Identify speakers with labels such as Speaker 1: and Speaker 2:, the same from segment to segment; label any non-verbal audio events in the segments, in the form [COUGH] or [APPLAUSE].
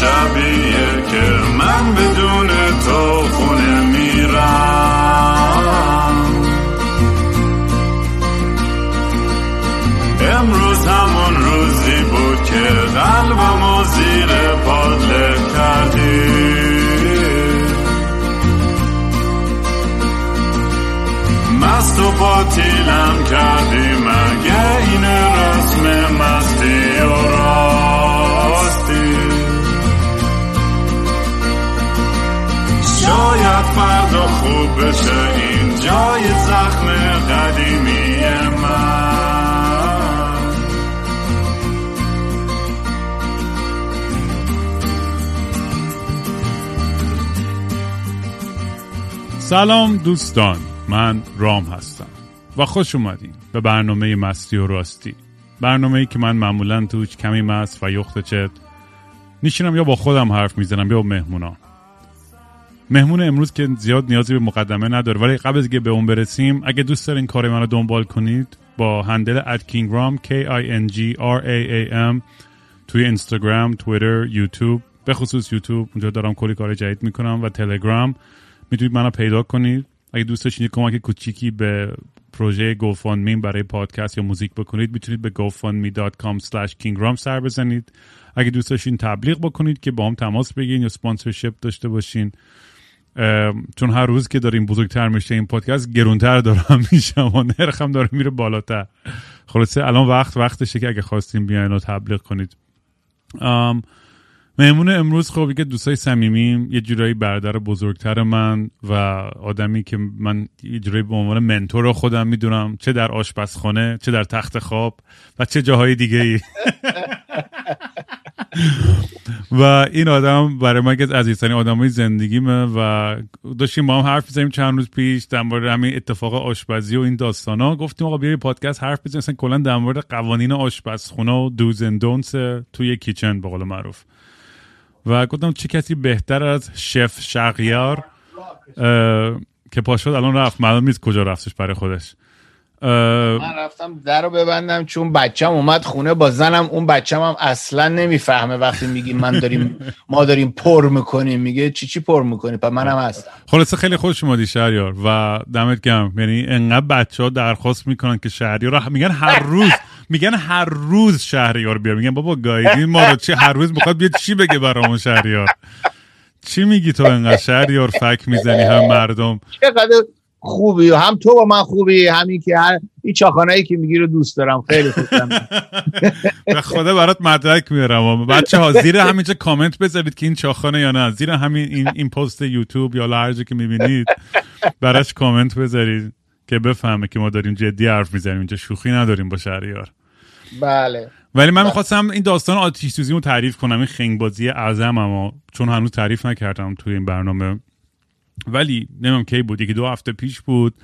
Speaker 1: شبیه که من بدون
Speaker 2: سلام دوستان من رام هستم و خوش اومدین به برنامه مستی و راستی. برنامه ای که من معمولا توش کمی مست و یخت چت نیشینم یا با خودم حرف می‌زنم یا با مهمونا. مهمون امروز که زیاد نیازی به مقدمه نداره ولی قبل از به اون برسیم اگه دوست دارین کار منو دنبال کنید با هندل ات کینگرام K I N G R A A M توی اینستاگرام، تویتر، یوتیوب به خصوص یوتیوب اونجا دارم کلی کار جدید می‌کنم و تلگرام. می‌تونید منو پیدا کنید. اگه دوست داشتین کمک کوچیکی به پروژه GoFundMe برای پادکست یا موزیک بکنید می‌تونید به gofundme.com slash kingram سر بزنید. اگه دوست داشتین تبلیغ بکنید که با هم تماس بگیرین یا سپانسرشپ داشته باشین. چون هر روز که داریم بزرگتر میشه این پادکست گرونتر دارم [LAUGHS] میشم و نرخم داره میره بالاتر. خلاصه الان وقت وقتشه که اگه خواستیم بیاین و تبلیغ کنید. مهمون امروز خب که دوستای صمیمیم یه جورایی برادر بزرگتر من و آدمی که من یه جورایی به عنوان منتور خودم می‌دونم چه در آشپزخانه چه در تخت خواب و چه جاهای دیگه ای [LAUGHS] و این آدم برای من که از عزیزترین آدمای زندگیمه و داشتیم با هم حرف بزنیم چند روز پیش در مورد همین اتفاق آشپزی و این داستانا. گفتیم آقا بیا پادکست حرف بزنیم مثلا کلا در مورد قوانین آشپزخونه و دوز دونس توی کیچن به قول معروف. و گفتم چه کسی بهتر از شف شقیار که پاشد الان رفت. معلوم نیست کجا رفتش برای خودش.
Speaker 3: من رفتم در رو ببندم چون بچم اومد خونه. با زنم اون بچم هم اصلا نمی‌فهمه. وقتی میگیم من داریم ما داریم پر می‌کنیم. میگه چی چی پر می‌کنی؟ پس منم هستم.
Speaker 2: خلاصه خیلی خوش اومدی شهریار و دمت گرم. یعنی انقدر بچه ها درخواست می‌کنن که شهریار میگن هر روز میگن هر روز شهریار بیار میگن بابا گایدین ما رو چی هر روز می‌خواد بیاد چی بگه برامون شهریار؟ چی میگی تو انقدر شهریار فک می‌زنی هم مردم؟
Speaker 3: چقدر خوبی. هم تو با من خوبی همین که هر این چاخانایی که میگی رو دوست دارم. خیلی خوبم [LAUGHS]
Speaker 2: به خدا برات مدرک میارم. بچه ها [LAUGHS] زیر همینجا کامنت بذارید که این چاخانه یا نه. زیر همین این, این پست یوتیوب یا هر که می‌بینید براش کامنت بذارید. که بفهمه که ما داریم جدی حرف می‌زنیم اینجا شوخی نداریم با شهریار.
Speaker 3: بله.
Speaker 2: ولی من می‌خواستم این داستان آتیش سوزی رو تعریف کنم این خنگ‌بازی اعظمم چون هنوز تعریف نکردم توی این برنامه. ولی نمی‌دونم کی بود یکی دو هفته پیش بود.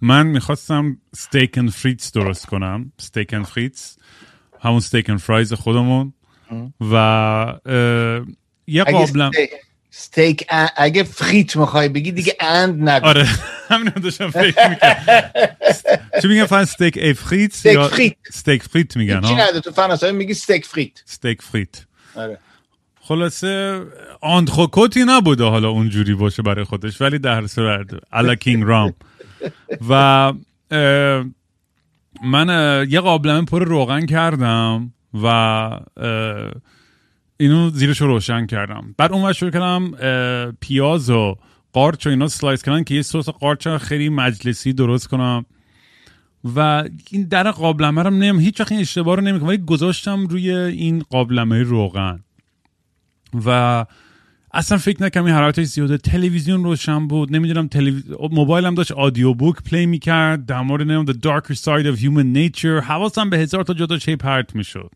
Speaker 2: من می‌خواستم steak and frites درست کنم. steak and frites همون steak and fries خودمون. و یه قابلمه
Speaker 3: steak اگه فریت می‌خوای بگی دیگه اند نگو.
Speaker 2: آره همین داشتم فکر می‌کنم چی میگن فن؟ استیک ای فریت
Speaker 3: استیک فریت
Speaker 2: استیک فریت میگن
Speaker 3: چی نده تو فرانسه میگی استیک فریت
Speaker 2: استیک فریت
Speaker 3: آره.
Speaker 2: خلاصه آندخوکوتی نبوده حالا اونجوری باشه برای خودش ولی در صورت الا کینگ رام و من یه قابلمه پر روغن کردم و اینو زیرش رو روشن کردم. بعد اون شروع کردم پیاز و قارچ و اینا slice کردم که یه سس قارچ خیلی مجلسی درست کنم. و این در قابلمه رو نمی‌دونم هیچ وقت این اشتباه رو نمی‌کنم ولی گذاشتم روی این قابلمه روغن. و اصلا فکر نکنم این حرارتش زیاده. تلویزیون روشن بود نمی‌دونم تلویز... موبایلم داشت audiobook play می‌کرد در مورد نمی‌دونم The Darker Side of Human Nature. حواسم به هزار تا جای دیگه پرت می‌شد.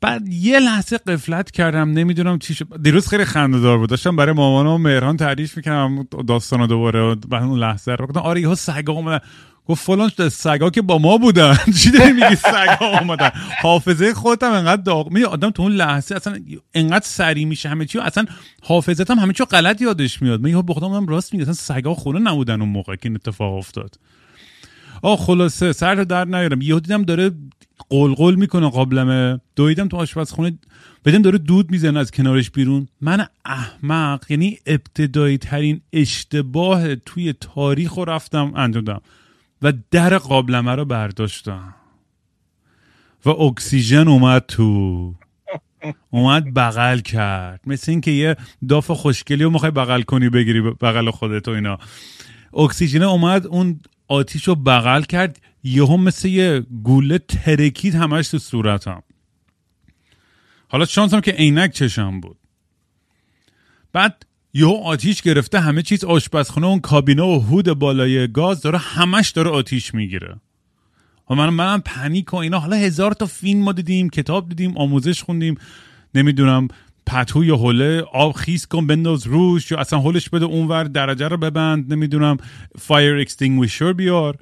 Speaker 2: بعد یه لحظه قفلت کردم نمی‌دونم چی شد. دیروز خیلی خنده دار بود. داشتم برای مامانم و مهران تعریف می‌کردم داستان دوباره بعد اون لحظه رو. گفتم آره یهو سگا اومدن. گفت فلان سگا که با ما بودن. [LAUGHS] چی داری میگی؟ سگا اومدن. حافظه خودم انقدر داغ می آدم تو اون لحظه اصلا انقدر سری میشه همه چی اصلا حافظت هم همه چی غلط یادش میاد. من یهو به خودم راست میگه اصلا سگا خونه نبودن اون موقع که اتفاق افتاد. آه خلاصه سر در نیارم. یهو دیدم داره قلقل می‌کنه قابلمه. دویدم تو آشپزخونه بدم داره دود می‌زنه از کنارش بیرون. من احمق یعنی ابتدایی ترین اشتباه توی تاریخ رفتم انجام و در قابلمه رو برداشتم. و اکسیژن اومد تو. اومد بغل کرد. مثل اینکه یه داف خوشگلی رو می‌خوای بغل کنی بگیری بغل خودت و اینا. اکسیژن اومد اون آتیش رو بغل کرد یهو مثل یه گوله ترکید همش تو صورتم. حالا شانسم که عینک چشم بود. بعد یهو آتیش گرفته همه چیز آشپزخونه اون کابینه و هود بالای گاز داره همش داره آتیش می‌گیره. و من منم پنیک و اینا. حالا هزار تا فیلم ما دیدیم کتاب دیدیم آموزش خوندیم. نمی‌دونم پتو یا حوله آب خیس کن بنداز روش یا اصلا حلش بده اونور درجه رو ببند نمی‌دونم fire extinguisher بیار.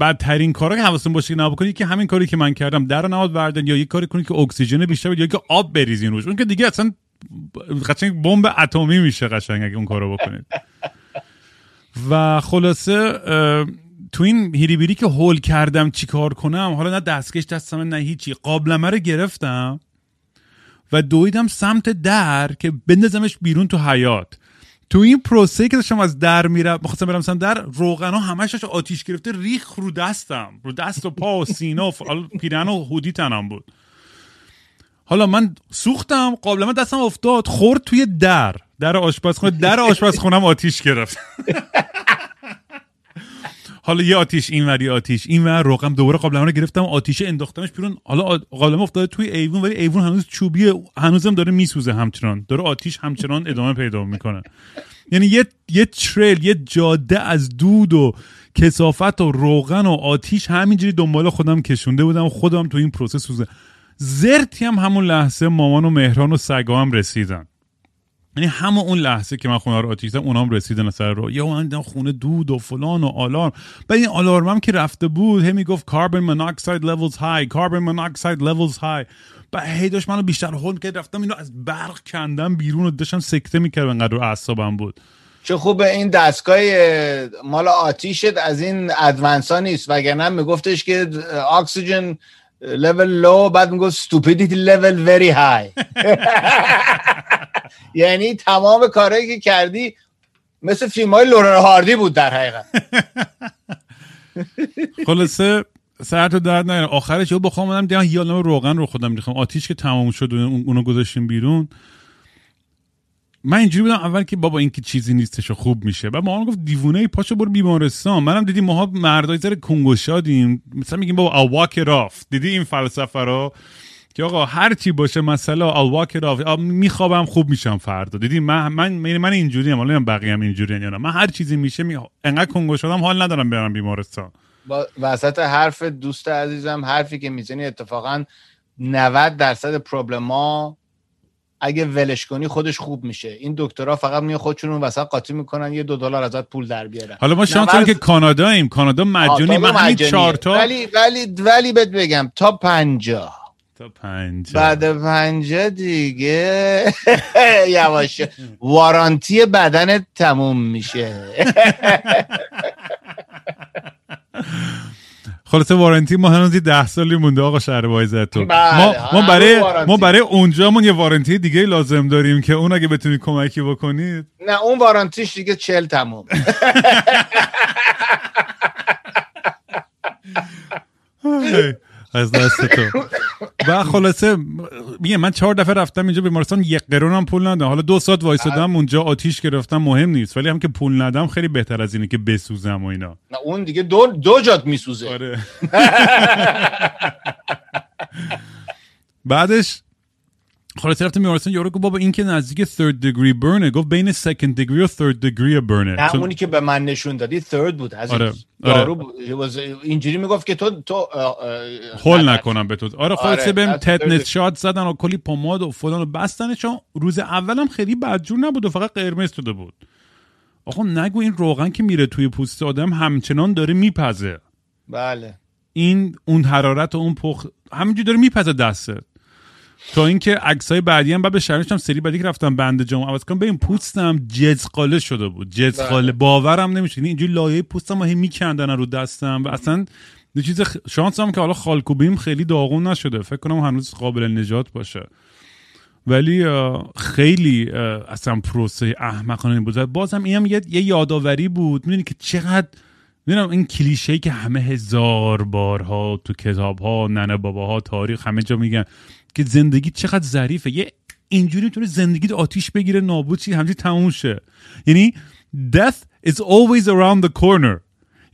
Speaker 2: بدترین کارا که حواستون باشه که نکنید که همین کاری که من کردم در نهاد بردن یا یه کاری کنید که اکسیژن بیشتر بید یا که آب بریزین روش. اون که دیگه اصلا قشنگ بمب اتمی میشه قشنگ اگه اون کارو بکنید. و خلاصه تو این هیری‌ویری که هول کردم چیکار کنم حالا نه دستکش دستم نه هیچی قابلمه رو گرفتم. و دویدم سمت در که بندازمش بیرون تو حیاط تو این پروسه که داشتم از در میرم می‌خواستم برم سمت در روغنا همش آتیش گرفته ریخ رو دستم رو دست و پا و سینا و پیرن و هودی تنم بود. حالا من سوختم قابلمه دستم افتاد خورد توی در در آشپزخونه در آشپزخونم آتیش گرفت. [LAUGHS] حالا یه آتیش این وری آتیش این ور روغم دوباره قابلمه رو گرفتم آتیش انداختمش بیرون. حالا قابلمه افتاده توی ایوون ولی ایوون هنوز چوبیه هنوزم داره میسوزه همچنان. داره آتیش همچنان ادامه پیدا می‌کنه. یعنی یه یه تریل یه جاده از دود و کسافت و روغن و آتیش همینجوری دنبال خودم کشونده بودم خودم تو این پروسه سوزه. زرتی هم همون لحظه مامان و مهران و سگا رسیدن. یعنی همه اون لحظه که من خونه رو آتیش زدم اونام رسیدن سر رو. یا من خونه دود و فلان و آلارم. بعد این آلارمم که رفته بود هی می‌گفت کاربن مونوکساید لevels های کاربن مونوکساید levels های بعد هی داشت منو بیشتر هول که رفتم اینو از برق کندم بیرون و داشتم سکته می‌کردم انقدر اعصابم بود.
Speaker 3: چه خوبه این دستگاه مال آتیشت از این ادوانسا نیست وگرنه میگفتش که اکسیژن level لو بعد می‌گفت stupidity level very high. [LAUGHS] یعنی تمام کارهایی که کردی مثل فیلم های لورر هاردی بود در حقیقت. [LAUGHS]
Speaker 2: خلاصه سرتو درد نیاره آخرش یه بخوام دیگه یالم روغن رو خودم ریختم آتیش که تمام شد اونو گذاشتیم بیرون. من اینجوری بودم اول که بابا این که چیزی نیستش و خوب میشه. بعد مامان گفت دیوونه ای پاشو برو بیمارستان. منم دیدیم ماها مردای سر کنگوشادیم. مثلا میگیم بابا اواک راف دیدی این فلسفه رو؟ که آقا هر چی باشه مثلا الواک راف میخوابم خوب میشم فردا. دیدی من من من اینجوری ام حالا بقیه هم اینجوری نه. من هر چیزی میشه می... انقدر کنگوشادم حال ندارم برم بیمارستان.
Speaker 3: با وسط حرف دوست عزیزم حرفی که می‌زنی اتفاقا 90 درصد پروبلما اگه ولش کنی خودش خوب میشه. این دکترها فقط می خودشون اون وسط قاطی می‌کنن یه دو دلار ازت پول در بیارن.
Speaker 2: حالا ما شانس که کاناداییم کانادا مجانی من همین چهار تا
Speaker 3: ولی ولی ولی بهت بگم تا پنجاه
Speaker 2: تا پنجاه
Speaker 3: بعد پنجاه دیگه. [LAUGHS] یواش. وارانتی بدنت تموم میشه. [LAUGHS]
Speaker 2: خلاصه وارنتی ما هنوز ده سالی مونده آقا شهر وایزت تو
Speaker 3: بله،
Speaker 2: ما, ما برای. ما برای اونجامون یه وارنتی دیگه لازم داریم که اون اگه بتونی کمکی بکنید.
Speaker 3: نه اون وارانتیش دیگه چل تموم [LAUGHS]
Speaker 2: از دست تو. و خلاصه میگه من چهار دفعه رفتم اینجا بیمارستان یک قرونم پول ندادم. حالا دو ساعت وایسادم اونجا آتیش گرفتم مهم نیست. ولی هم که پول ندم خیلی بهتر از اینه که بسوزم و اینا.
Speaker 3: نه اون دیگه دو, دو جات میسوزه.
Speaker 2: آره. [LAUGHS] بعدش خلاص رفتم بیمارستان یارو گفت بابا این که نزدیک third degree burn گفت بین second degree و third degree burn
Speaker 3: نه اونی که به من نشون دادی third بود از
Speaker 2: آره،
Speaker 3: یارو بود. He was- اینجوری می‌گفت که تو تو
Speaker 2: هول نکنم به تو. آره خلاصه
Speaker 3: آره،
Speaker 2: بهم تتنس. شات زدن و کلی پماد و فلان و بستنش و روز اولم خیلی بدجور نبود و فقط قرمز شده بود. آقا نگو این روغن که میره توی پوست آدم همچنان داره میپزه.
Speaker 3: بله.
Speaker 2: این اون حرارت و اون پخ همینجوری داره میپزه دستت. تا اینکه عکسای بعدی هم بعد به شرمش هم سری بعدی که رفتم بند جامو عوض کنم ببین پوستم جزقاله شده بود. جزقاله. باورم نمیشه یعنی اینجوری لایه پوستم هی میکندن رو دستم و اصلا یه چیز خ... شانس هم که حالا خالکوبیم خیلی داغون نشده. فکر کنم هنوز قابل نجات باشه. ولی خیلی اصلا پروسه احمقانه بود. بازم این هم یه, یه یادآوری بود. می‌دونی که چقدر می‌دونم این کلیشه که همه هزار بارها تو کتاب ها ننه باباها تاریخ همه جا میگن. که زندگی چقدر ظریفه. یه اینجوری می‌تونه زندگی آتیش بگیره نابود چی همجوری تموم شه. یعنی death is always around the corner.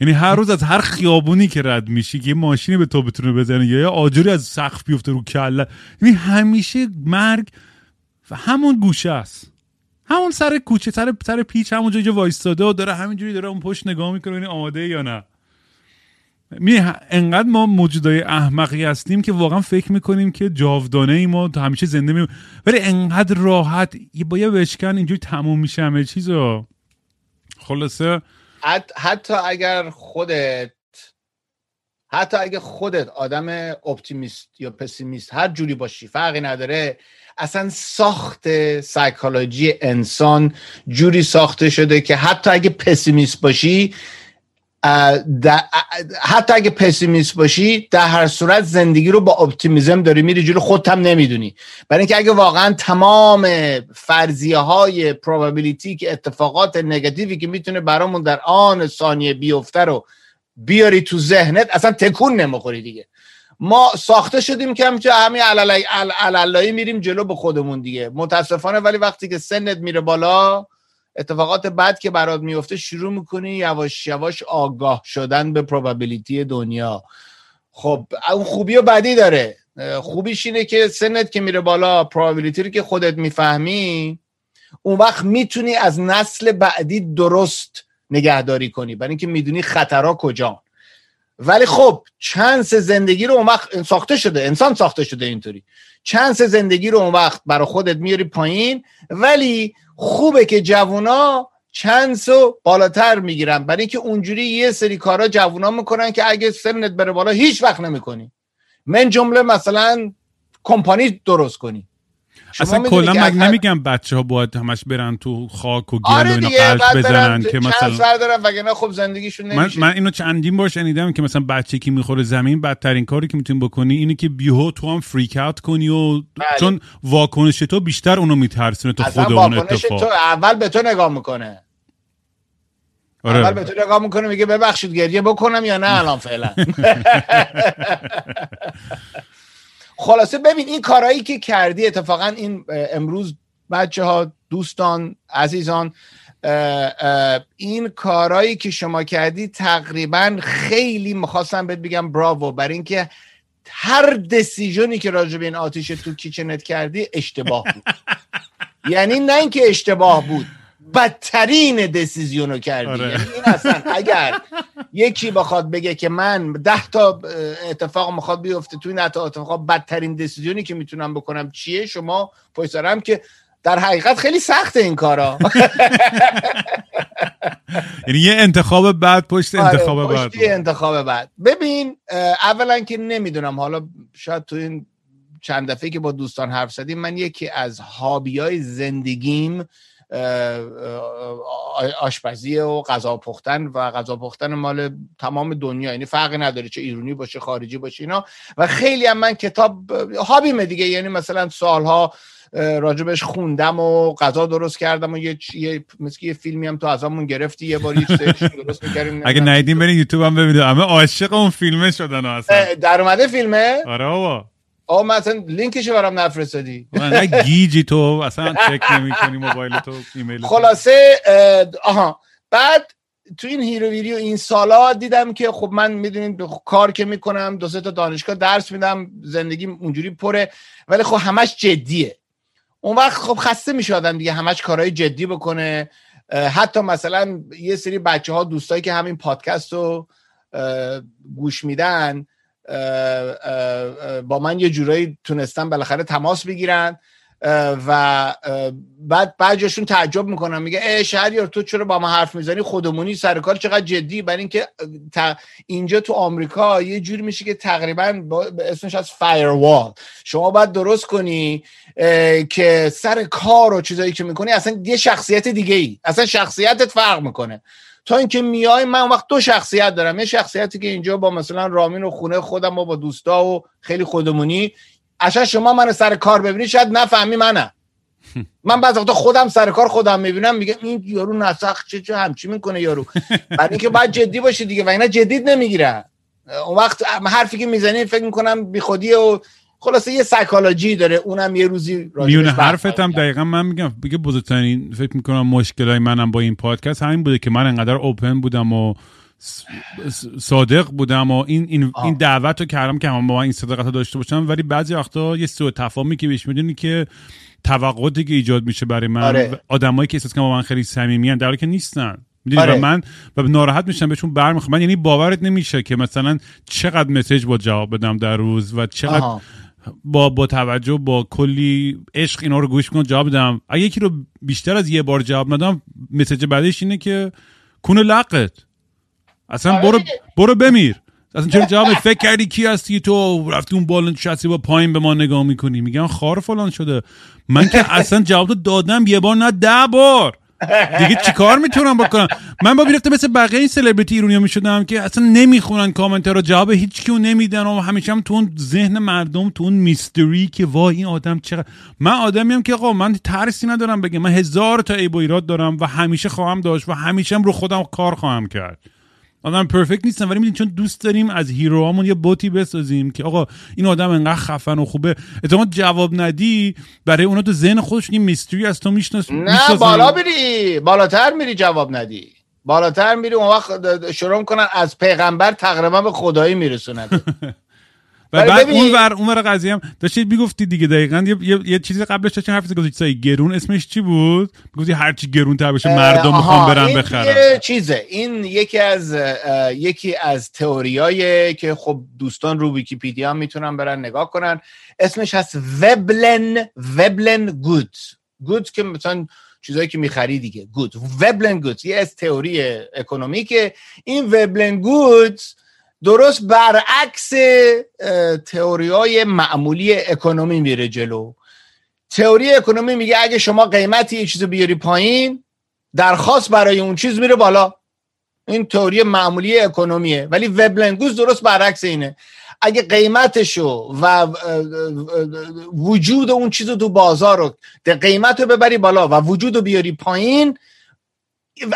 Speaker 2: یعنی هر روز از هر خیابونی که رد میشی که یه ماشینی به تو بتونه بزنه یا یه آجری از سقف بیفته رو کله. یعنی همیشه مرگ و همون گوشه است. همون سر کوچه سر سر پیچ همون جایی وایستاده و داره همینجوری داره اون پشت نگاه می‌کنه یعنی آماده یا نه. می انقدر ما موجودای احمقی هستیم که واقعا فکر می‌کنیم که جاودانه ای ما همیشه زنده می ولی انقدر راحت با یه بشکن اینجوری تموم میشه همه چیزو؟ خلاصه
Speaker 3: حتی اگر خودت حتی اگه خودت آدم optimist یا pessimist هر جوری باشی فرقی نداره. اصلا ساخت سایکولوژی انسان جوری ساخته شده که حتی اگه pessimist باشی حتی اگه pessimist باشی در هر صورت زندگی رو با optimism داری میری جلو خودت هم نمی‌دونی. برای اینکه اگه واقعا تمام فرضیه های پروبابیلیتی که اتفاقات نگاتیوی که می‌تونه برامون در آن ثانیه بیفته رو بیاری تو ذهنت اصلا تکون نمی‌خوری دیگه. ما ساخته شدیم که همچه همین علالایی میریم جلو به خودمون دیگه. متاسفانه ولی وقتی که سنت میره بالا اتفاقات بد که برات میفته شروع می‌کنی یواش یواش آگاه شدن به پروبابیلیتی دنیا. خب اون خوبی و بدی داره. خوبیش اینه که سنت که میره بالا پروبابیلیتی رو که خودت می‌فهمی اون وقت می‌تونی از نسل بعدی درست نگهداری کنی. برای اینکه می‌دونی خطرها کجا ولی خب چانس زندگی رو اون وقت ساخته شده. انسان ساخته شده اینطوری. چانس زندگی رو اون وقت برای خودت میاری پایین ولی خوبه که جوونا چانس رو بالاتر می‌گیرن. برای اینکه اونجوری یه سری کارا جوونا می‌کنن که اگه سنت بره بالا هیچ وقت نمی‌کنی. من جمله مثلا کمپانی درست کنی.
Speaker 2: اصلا کلا مگ نمیگم بچه ها باید همش برن تو خاک و گل آره و اینا قرض بزنن که مثلا
Speaker 3: دارن وگرنه خب زندگیشون نمیشه
Speaker 2: من, من اینو چندین بار شنیدم که مثلا بچه که می‌خوره زمین بدترین کاری که می‌تونی بکنی اینه که بیهو تو هم فریک اوت کنی و بله. چون واکنش تو بیشتر اونو میترسونه تو خود اون اتفاق
Speaker 3: تو اول به تو نگاه می‌کنه آره. اول به تو نگاه می‌کنه میگه ببخشید گریه بکنم یا نه الان فعلا [LAUGHS] [LAUGHS] خلاصه ببین این کارهایی که کردی اتفاقا این امروز بچه ها دوستان عزیزان این کارهایی که شما کردی تقریبا خیلی می‌خواستم بهت بگم براوو برای اینکه هر دسیژنی که راجع به این آتیش تو کیچنت کردی اشتباه بود. [LAUGHS] یعنی نه اینکه اشتباه بود. بدترین دسیزیون رو کردی. آره. یعنی این اصلا اگر یکی بخواد بگه که من ده تا اتفاق می‌خواد بیفته توی این اتفاق بدترین دسیزیونی که می‌تونم بکنم چیه؟ شما پایسارم که در حقیقت خیلی سخته این کارا. [LAUGHS]
Speaker 2: یعنی یه انتخاب بعد پشت آره، انتخاب بعد.
Speaker 3: انتخاب بعد. ببین اولا که نمی‌دونم حالا شاید تو این چند دفعه که با دوستان حرف زدیم من یکی از هابی های زندگیم آشپزی و غذا پختن و غذا پختن مال تمام دنیا. یعنی فرقی نداره چه ایرونی باشه خارجی باشه اینا. و خیلی هم من کتاب هابیمه دیگه. یعنی مثلا سالها راجبش خوندم و غذا درست کردم و یه, یه مثل یه فیلمی هم تو ازمون گرفتی. یه باری درست می‌کردیم. [LAUGHS]
Speaker 2: اگه ندیدیم برین یوتیوب هم ببینید همه عاشق اون فیلمه شدن اصلا.
Speaker 3: در اومده فیلمه؟
Speaker 2: آره بابا.
Speaker 3: آه مثلا لینکشو برام نفرستادی.
Speaker 2: نه گیجی تو اصلا چک نمی کنی موبایل تو ایمیل
Speaker 3: خلاصه آها. بعد تو این هیرو ویدیو این سالا دیدم که خب من می‌دونیم کار که می‌کنم دو سه تا دانشگاه درس میدم زندگی اونجوری پره ولی خب همش جدیه. اون وقت خب خسته می‌شدم دیگه همش کارهای جدی بکنه. حتی مثلا یه سری بچه ها دوستایی که همین پادکست رو گوش میدن با من یه جورایی تونستم بالاخره تماس بگیرن و بعد جاشون تعجب می‌کنن میگه ای شهریار تو چرا با ما حرف می‌زنی؟ خودمونی سر کار چقدر جدی؟ برای اینکه اینجا تو آمریکا یه جوری میشه که تقریبا اسمش از فایروال شما باید درست کنی که سر کار و چیزایی که می‌کنی اصلا یه شخصیت دیگه ای اصلا شخصیتت فرق می‌کنه. تا اینکه میای من وقت دو شخصیت دارم. یه شخصیتی که اینجا با مثلا رامین و خونه خودم و با دوستا و خیلی خودمونی. اصلا شما من سر کار ببینی شاید نفهمی منم. [LAUGHS] من بعض وقتا خودم سر کار خودم می‌بینم میگه این یارو نسخ چه چه همچی می‌کنه یارو. [LAUGHS] برای اینکه باید جدی باشی دیگه و اینا جدید نمی‌گیرن. اون وقت حرفی که می‌زنی فکر می‌کنم بیخودیه و خلاصه یه سایکولوژی داره اونم یه روزی
Speaker 2: میونه حرفت هم دقیقا من میگم بگه بزرگترین فکر می‌کنم مشکلای منم با این پادکست همین بوده که من انقدر اوپن بودم و صادق بودم و این این, این دعوت رو کردم که هم با من این صداقت رو داشته باشم ولی بعضی وقتا یه سوء تفاهمی که بهش می‌دونی که توقعاتی که ایجاد میشه برای من آره. آدمایی که احساس با من خیلی صمیمیان در حالی که نیستن. آره. و من و ناراحت میشم بهشون برمیخوام من یعنی باورت نمیشه که مثلا چقدر مسیج با جواب بدم در روز و چقدر با با توجه با کلی عشق اینا رو گوش کنم جواب بدم اگه یکی رو بیشتر از یه بار جواب ندم مسیج بعدش اینه که کونه لقت. اصلا آره. برو برو بمیر. اصلا چرا جواب فکر کردی کی هستی تو؟ رفتی اون بالا نشستی با پایین به ما نگاه می‌کنی. میگن خار فلان شده. من که [LAUGHS] اصلا جواب دادم یه بار نه ده بار. دیگه چیکار می‌تونم بکنم؟ من با بیرفته مثل بقیه این سلبریتی ایرونیا می‌شدم که اصلا نمی‌خونن کامنت رو جواب هیچ کیو نمیدن و همیشه هم تو اون ذهن مردم تو اون میستری که وای این آدم چقدر من آدمیم که آقا من ترسی ندارم بگم. من هزار تا عیب و دارم و همیشه خواهم داشت و همیشه هم رو خودم کار خواهم کرد. آدم پرفکت نیستن ولی می‌دونی چون دوست داریم از هیروهامون یه بوتی بسازیم که آقا این آدم انقدر خفن و خوبه. اتفاقا جواب ندی برای اونا تو ذهن خودشون یه میستری از تو میشناس
Speaker 3: نه بالا میری بالاتر میری جواب ندی. بالاتر میری اون وقت شروع کنن از پیغمبر تقریبا به خدایی میرسونن. [LAUGHS]
Speaker 2: و بعد اون ور اون ور قضیه هم داشتید می‌گفتی دیگه دقیقاً یه, یه, یه چیزی قبلش داشتین حرف گذاشتی گرون اسمش چی بود؟ گفتی هر چی گرون تر بشه مردم می‌خوان برن بخرن.
Speaker 3: چیزه. این یکی از یکی از تئوریای که خب دوستان رو ویکیپدیا می‌تونن برن نگاه کنن. اسمش هست وبلن وبلن گود گود که مثلا چیزایی که می‌خری دیگه. گود وبلن گود یه از تئوری اکونومیکه. این وبلن گود درست برعکس تئوری های معمولی اکونومی میره جلو. تئوری اکونومی میگه اگه شما قیمتی یه چیز بیاری پایین درخواست برای اون چیز میره بالا. این تئوری معمولی اکونومیه. ولی وبلنگوز درست برعکس اینه. اگه قیمتشو و وجود اون چیز تو بازار رو قیمت رو ببری بالا و وجود رو بیاری پایین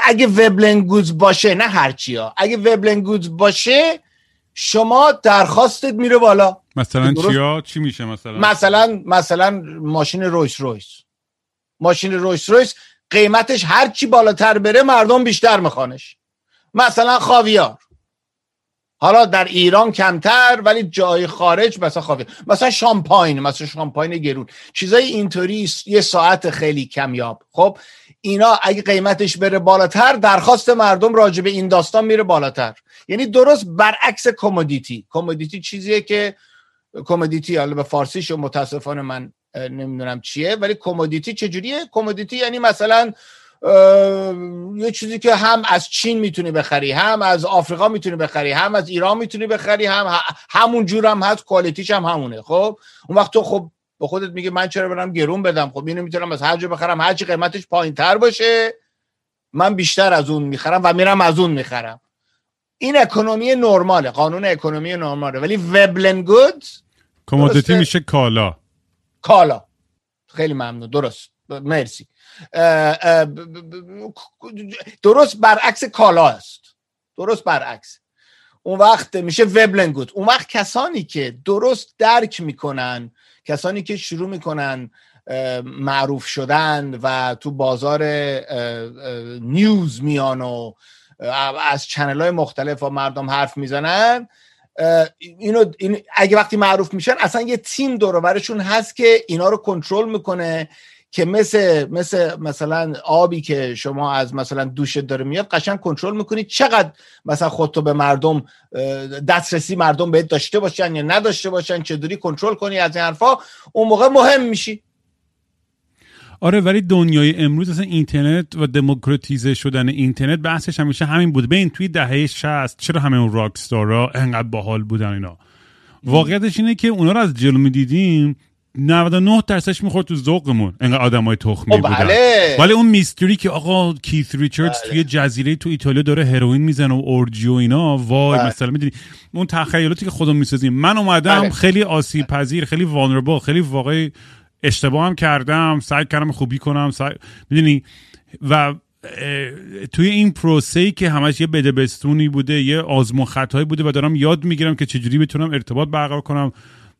Speaker 3: اگه وبلنگوز باشه نه هرچی ها اگه وبلنگوز باشه شما درخواستت میره بالا.
Speaker 2: مثلا چیا؟ چی میشه مثلا؟
Speaker 3: مثلا مثلا ماشین رویس رویس. ماشین رویس رویس قیمتش هر چی بالاتر بره مردم بیشتر میخوانش. مثلا خاویار. حالا در ایران کمتر ولی جای خارج مثلا خاویار. مثلا شامپاین مثلا شامپاین گرون. چیزای اینطوری یه ساعت خیلی کمیاب. خب اینا اگه قیمتش بره بالاتر درخواست مردم راجع به این داستان میره بالاتر. یعنی درست برعکس commodity. commodity چیزیه که commodity حالا به فارسیش و متاسفانه من نمی‌دونم چیه ولی commodity چجوریه؟ commodity یعنی مثلا یه چیزی که هم از چین می‌تونی بخری هم از آفریقا می‌تونی بخری هم از ایران می‌تونی بخری هم همون جور هم هست quality ش هم همونه خب؟ اون وقت تو خب به خودت میگه من چرا برم گرون بدم؟ خب اینو می‌تونم از هر جا بخرم هر چی قیمتش پایین تر باشه من بیشتر از اون می‌خرم و میرم از اون می‌خرم. این اکونومی نرماله قانون اکونومی نرماله. ولی وبلن گود
Speaker 2: کمودیتی میشه کالا.
Speaker 3: کالا. خیلی ممنون. درست. مرسی. درست برعکس کالا است. درست برعکس. اون وقت میشه وبلن گود. اون وقت کسانی که درست درک می‌کنن کسانی که شروع می‌کنن معروف شدن و تو بازار نیوز میان و از چنل های مختلف و مردم حرف می‌زنن اینو این اگه وقتی معروف میشن اصلا یه تیم دور هست که اینا رو کنترل می‌کنه. که مثل مثل مثلا آبی که شما از مثلا دوشت داره میاد قشنگ کنترل می‌کنی چقدر مثلا خودتو به مردم دسترسی مردم بهت داشته باشن یا نداشته باشن چطوری کنترل کنی از این حرفا اون موقع مهم میشی.
Speaker 2: آره ولی دنیای امروز اصلا اینترنت و دموکراتیزه شدن اینترنت بحثش همیشه همین بود. ببین توی دهه 60 چرا همه اون راکستارا انقدر باحال بودن اینا؟ واقعیتش اینه که اونا رو از جلو می‌دیدیم 99 درصدش می‌خورد تو ذوقمون انقدر آدمای تخمی
Speaker 3: خب
Speaker 2: بودن
Speaker 3: بله.
Speaker 2: ولی اون میستری که آقا کیت ریچاردز
Speaker 3: بله.
Speaker 2: توی جزیره تو ایتالیا داره هروئین می‌زنه و اورجی و اینا وای
Speaker 3: بله.
Speaker 2: مثلا می‌دونی اون تخیلاتی که خودمون می‌سازیم من اومدم
Speaker 3: بله.
Speaker 2: خیلی آسیب پذیر خیلی وانربل خیلی واقعی اشتباه هم کردم سعی کردم خوبی کنم سعی... می‌دونی و توی این پروسه ای که همش یه بدبستونی بوده یه آزمون خطایی بوده و دارم یاد می‌گیرم که چجوری بتونم ارتباط برقرار کنم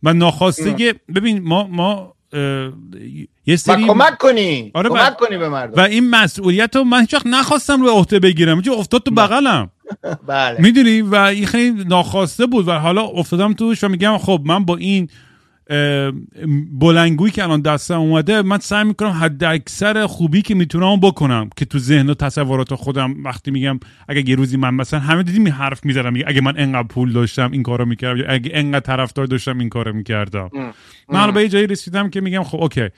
Speaker 2: و ناخواسته که- ببین ما ما یه سری
Speaker 3: کمک کنی.
Speaker 2: آره،
Speaker 3: کمک
Speaker 2: و-
Speaker 3: کنی به مردم.
Speaker 2: و این مسئولیت رو من هیچ وقت نخواستم رو عهده بگیرم. چون افتاد تو بغلم. [LAUGHS]
Speaker 3: بله.
Speaker 2: می‌دونی؟ و این خیلی ناخواسته بود. و حالا افتادم توش و میگم خب من با این بلنگویی که الان دستم اومده من سعی می‌کنم حد اکثر خوبی که می‌تونم بکنم که تو ذهن و تصورات خودم وقتی میگم اگه یه روزی من مثلا همه دیدیم حرف می‌زدم اگه من انقدر پول داشتم این کارو می‌کردم یا اگه انقدر طرفدار داشتم این کارو می‌کردم. من به یه جایی رسیدم که میگم خب اوکی.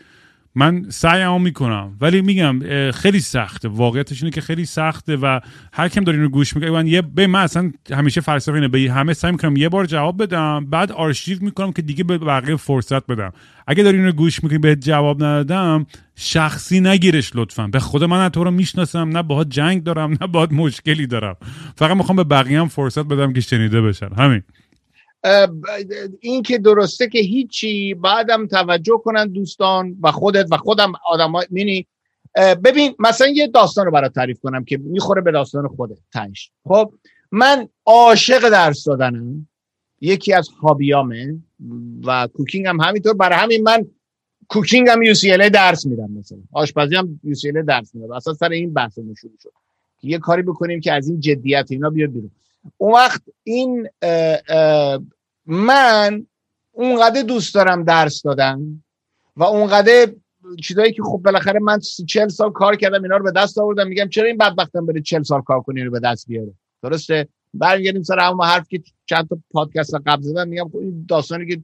Speaker 2: من سعیمو می‌کنم ولی میگم خیلی سخته. واقعیتش اینه که خیلی سخته و هر کم داره اینو گوش می‌کنه. من یه به من اصلا همیشه فلسفه اینه. به همه سعی می‌کنم یه بار جواب بدم بعد آرشیو می‌کنم که دیگه به بقیه فرصت بدم. اگه داری اینو گوش می‌کنی به جواب ندادم شخصی نگیرش لطفا. به خود من تو رو می‌شناسم نه باهات جنگ دارم نه باهات مشکلی دارم. فقط می‌خوام به بقیه هم فرصت بدم که شنیده بشن. همین.
Speaker 3: این که درسته که هیچی بعدم توجه کنن دوستان و خودت و خودم آدم مینی ببین مثلا یه داستان رو برات تعریف کنم که می‌خوره به داستان خودت. تنش خب من عاشق درس دادنم. یکی از هابیامه و کوکینگ هم همینطور. برای همین من کوکینگ هم UCLA درس میدم مثلا. آشپزی هم UCLA درس میدم. اصلا سر این بحث شروع شد. که یه کاری بکنیم که از این جدیت اینا بیاد بیرون. اون وقت این اه، اه، من اونقدر دوست دارم درس دادن و اونقدر چیزایی که خب بالاخره من چل سال کار کردم اینا رو به دست آوردم میگم چرا این بدبختم بره چل سال کار کنی رو به دست بیاره؟ درسته؟ برمیگردیم سر همون حرف که چند تا پادکست قبل زدم میگم خب این داستانی که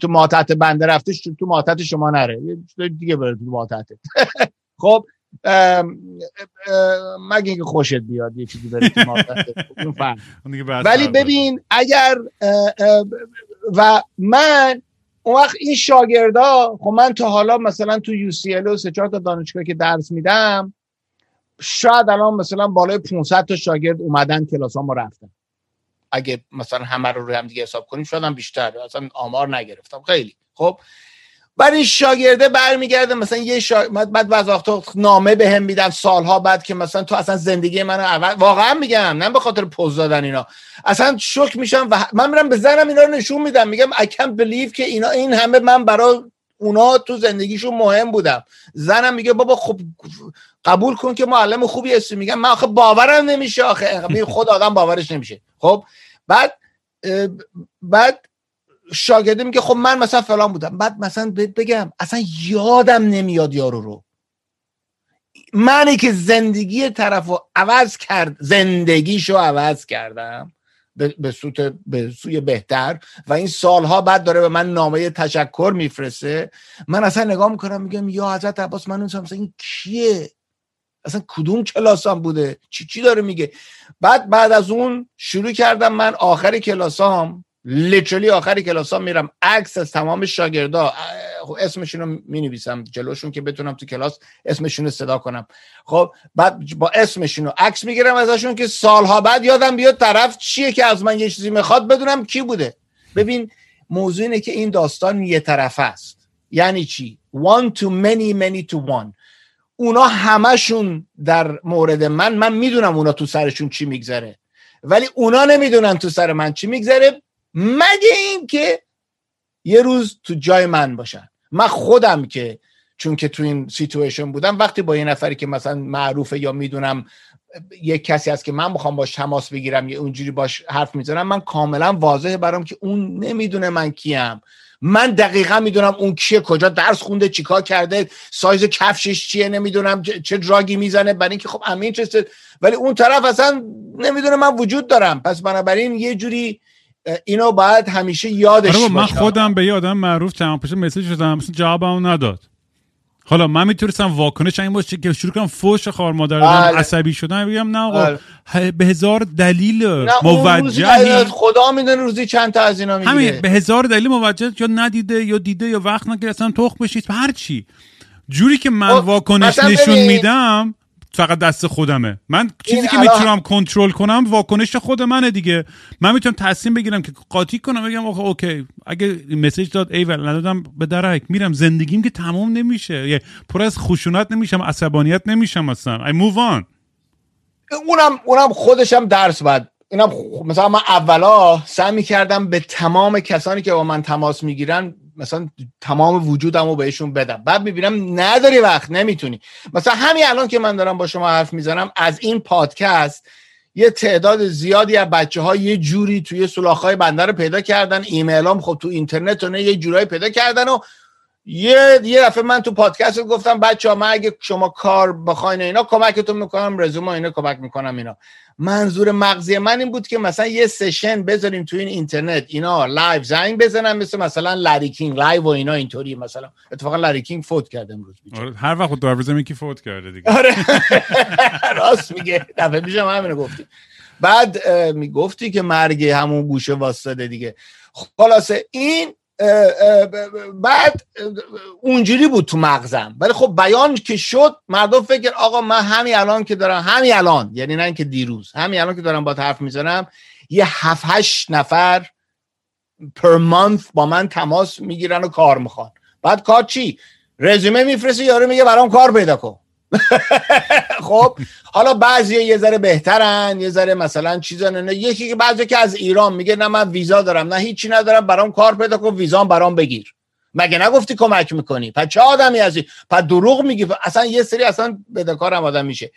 Speaker 3: تو ماتحت بنده رفته تو ماتحت شما نره یه دیگه بره تو ماتحت. [LAUGHS] خب مگه اینکه خوشت بیاد یه چیزی
Speaker 2: بحث
Speaker 3: ولی. ببین اگر و من اون وقت این شاگردا خب من تا حالا مثلا تو یو سی ال و سه چهار تا دانشگاه که درس میدم شاید الان مثلا بالای 500 تا شاگرد اومدن کلاس ما رفتن. اگه مثلا همه رو روی هم دیگه حساب کنیم شاید هم بیشتر. اصلا آمار نگرفتم. خیلی. خب بعد این شاگرده برمیگرده مثلا یه شا... بعد وقتا نامه به هم میدن سالها بعد که مثلا تو اصلا زندگی منو عوض واقعا میگم نه به خاطر پوز دادن اینا. اصلا شوک میشم و من میرم به زنم اینا رو نشون میدم. میگم I can't believe که اینا این همه من برای اونا تو زندگیشون مهم بودم. زنم میگه بابا خب قبول کن که معلم خوبی هستی. میگم من آخه باورم نمیشه آخه. می- خود آدم باورش نمیشه. خب بعد بعد شاگرده میگه خب من مثلا فلان بودم. بعد مثلا بهت بگم اصلا یادم نمیاد یارو رو. منی که زندگی طرف رو عوض کرد زندگیشو عوض کردم به, سوت به سوی بهتر و این سالها بعد داره به من نامه تشکر میفرسته. من اصلا نگاه می‌کنم میگم یا حضرت عباس من اون مثلا این کیه؟ اصلا کدوم کلاسام بوده؟ چی چی داره میگه؟ بعد بعد از اون شروع کردم من آخر کلاسام لیترلی آخر کلاسام میرم. عکس از تمام شاگردا خب اسمشون رو می نویسم جلوشون که بتونم تو کلاس اسمشون رو صدا کنم. خب بعد با اسمشون رو عکس می‌گیرم ازشون که سالها بعد یادم بیاد طرف چیه که از من یه چیزی می‌خواد بدونم کی بوده. ببین موضوع اینه که این داستان یه طرف است. یعنی چی؟ One to many many to one. اونا همشون در مورد من من می‌دونم اونا تو سرشون چی میگذره. ولی اونا نمی‌دونن تو سر من چی میگذره. مگه اینکه یه روز تو جای من باشن. من خودم که چون که تو این situation بودم وقتی با یه نفری که مثلا معروفه یا می‌دونم یک کسی هست که من می‌خوام باش تماس بگیرم یا اونجوری باش حرف می‌زنم من کاملا واضحه برام که اون نمی‌دونه من کیم. من دقیقا می‌دونم اون کیه کجا درس خونده چیکار کرده سایز کفشش چیه نمی‌دونم چه دراگی می‌زنه. برای اینکه خب امین ولی اون طرف اصلا نمی‌دونه من وجود دارم. پس بنابراین یه جوری اینو باید همیشه یادش
Speaker 2: آره من خودم به یه آدم معروف چند پیش مسیج شدم. مثلا جوابمو نداد. حالا من می‌تونستم واکنش این باشه که شروع کنم فوش خار مادر بله. عصبی شدن. بگم نه آقا بله. به هزار دلیل موجهی
Speaker 3: خدا می‌دونه روزی چند تا از اینا می‌گیره. همین
Speaker 2: به هزار دلیل موجه یا ندیده یا دیده یا وقت اصلا تخ بشید هر چی. جوری که من خب، واکنش نشون میدم فقط دست خودمه. من چیزی که می‌تونم کنترل کنم واکنش خود منه دیگه. من می‌تونم تصمیم بگیرم که قاطی کنم بگم آخه اوکی. اگه مسیج داد ایول ندادم به درک میرم. زندگیم که تمام نمیشه. پر از خشونت نمیشم عصبانیت نمیشم اصلا. I move on.
Speaker 3: اونم اونم خودشم درس بعد اینم مثلا من اولا سعی می‌کردم به تمام کسانی که با من تماس می‌گیرن مثلا تمام وجودم رو بهشون بدم. بعد می‌بینم نداری وقت نمی‌تونی. مثلا همین الان که من دارم با شما حرف می‌زنم از این پادکست یه تعداد زیادی از بچه ها یه جوری توی سلاخ های بنده رو پیدا کردن. ایمیل هم خب تو اینترنت و نه یه جورایی پیدا کردن و یه یه دفعه من تو پادکست گفتم بچه ها من اگه شما کار بخواین اینا کمکتون می‌کنم رزومه اینا کمک می‌کنم اینا. منظور مغزی من این بود که مثلا یه session بذاریم تو این اینترنت اینا live زنگ بزنن مثل مثلا لری کینگ live و اینا اینطوری مثلا. اتفاقا لری کینگ فوت کرده امروز
Speaker 2: آره هر وقت دارویز میگی فوت کرده دیگه.
Speaker 3: آره. [LAUGHS] راست میگه. دفعه پیشم همینو گفتی. بعد می‌گفتی که مرگ همون گوشه واسطه دیگه. خلاصه این بعد اونجوری بود تو مغزم. ولی خب بیان که شد مردم فکر آقا من همین الان که دارم همین الان یعنی نه اینکه دیروز همین الان که دارم با حرف می‌زنم یه هفت هشت نفر پر مانث با من تماس می‌گیرن و کار می‌خوان. بعد کار چی؟ رزومه میفرستی یارو میگه برام کار پیدا کن. [LAUGHS] خب حالا بعضی یه ذره بهترن یه ذره مثلا چیزا یکی که بعضی که از ایران میگه نه من ویزا دارم نه هیچی ندارم برام کار پیدا کن ویزام برام بگیر. مگه نگفتی کمک می‌کنی؟ پس چه آدمی ازی پس دروغ میگی. اصلا یه سری اصلا بدهکارم آدم میشه.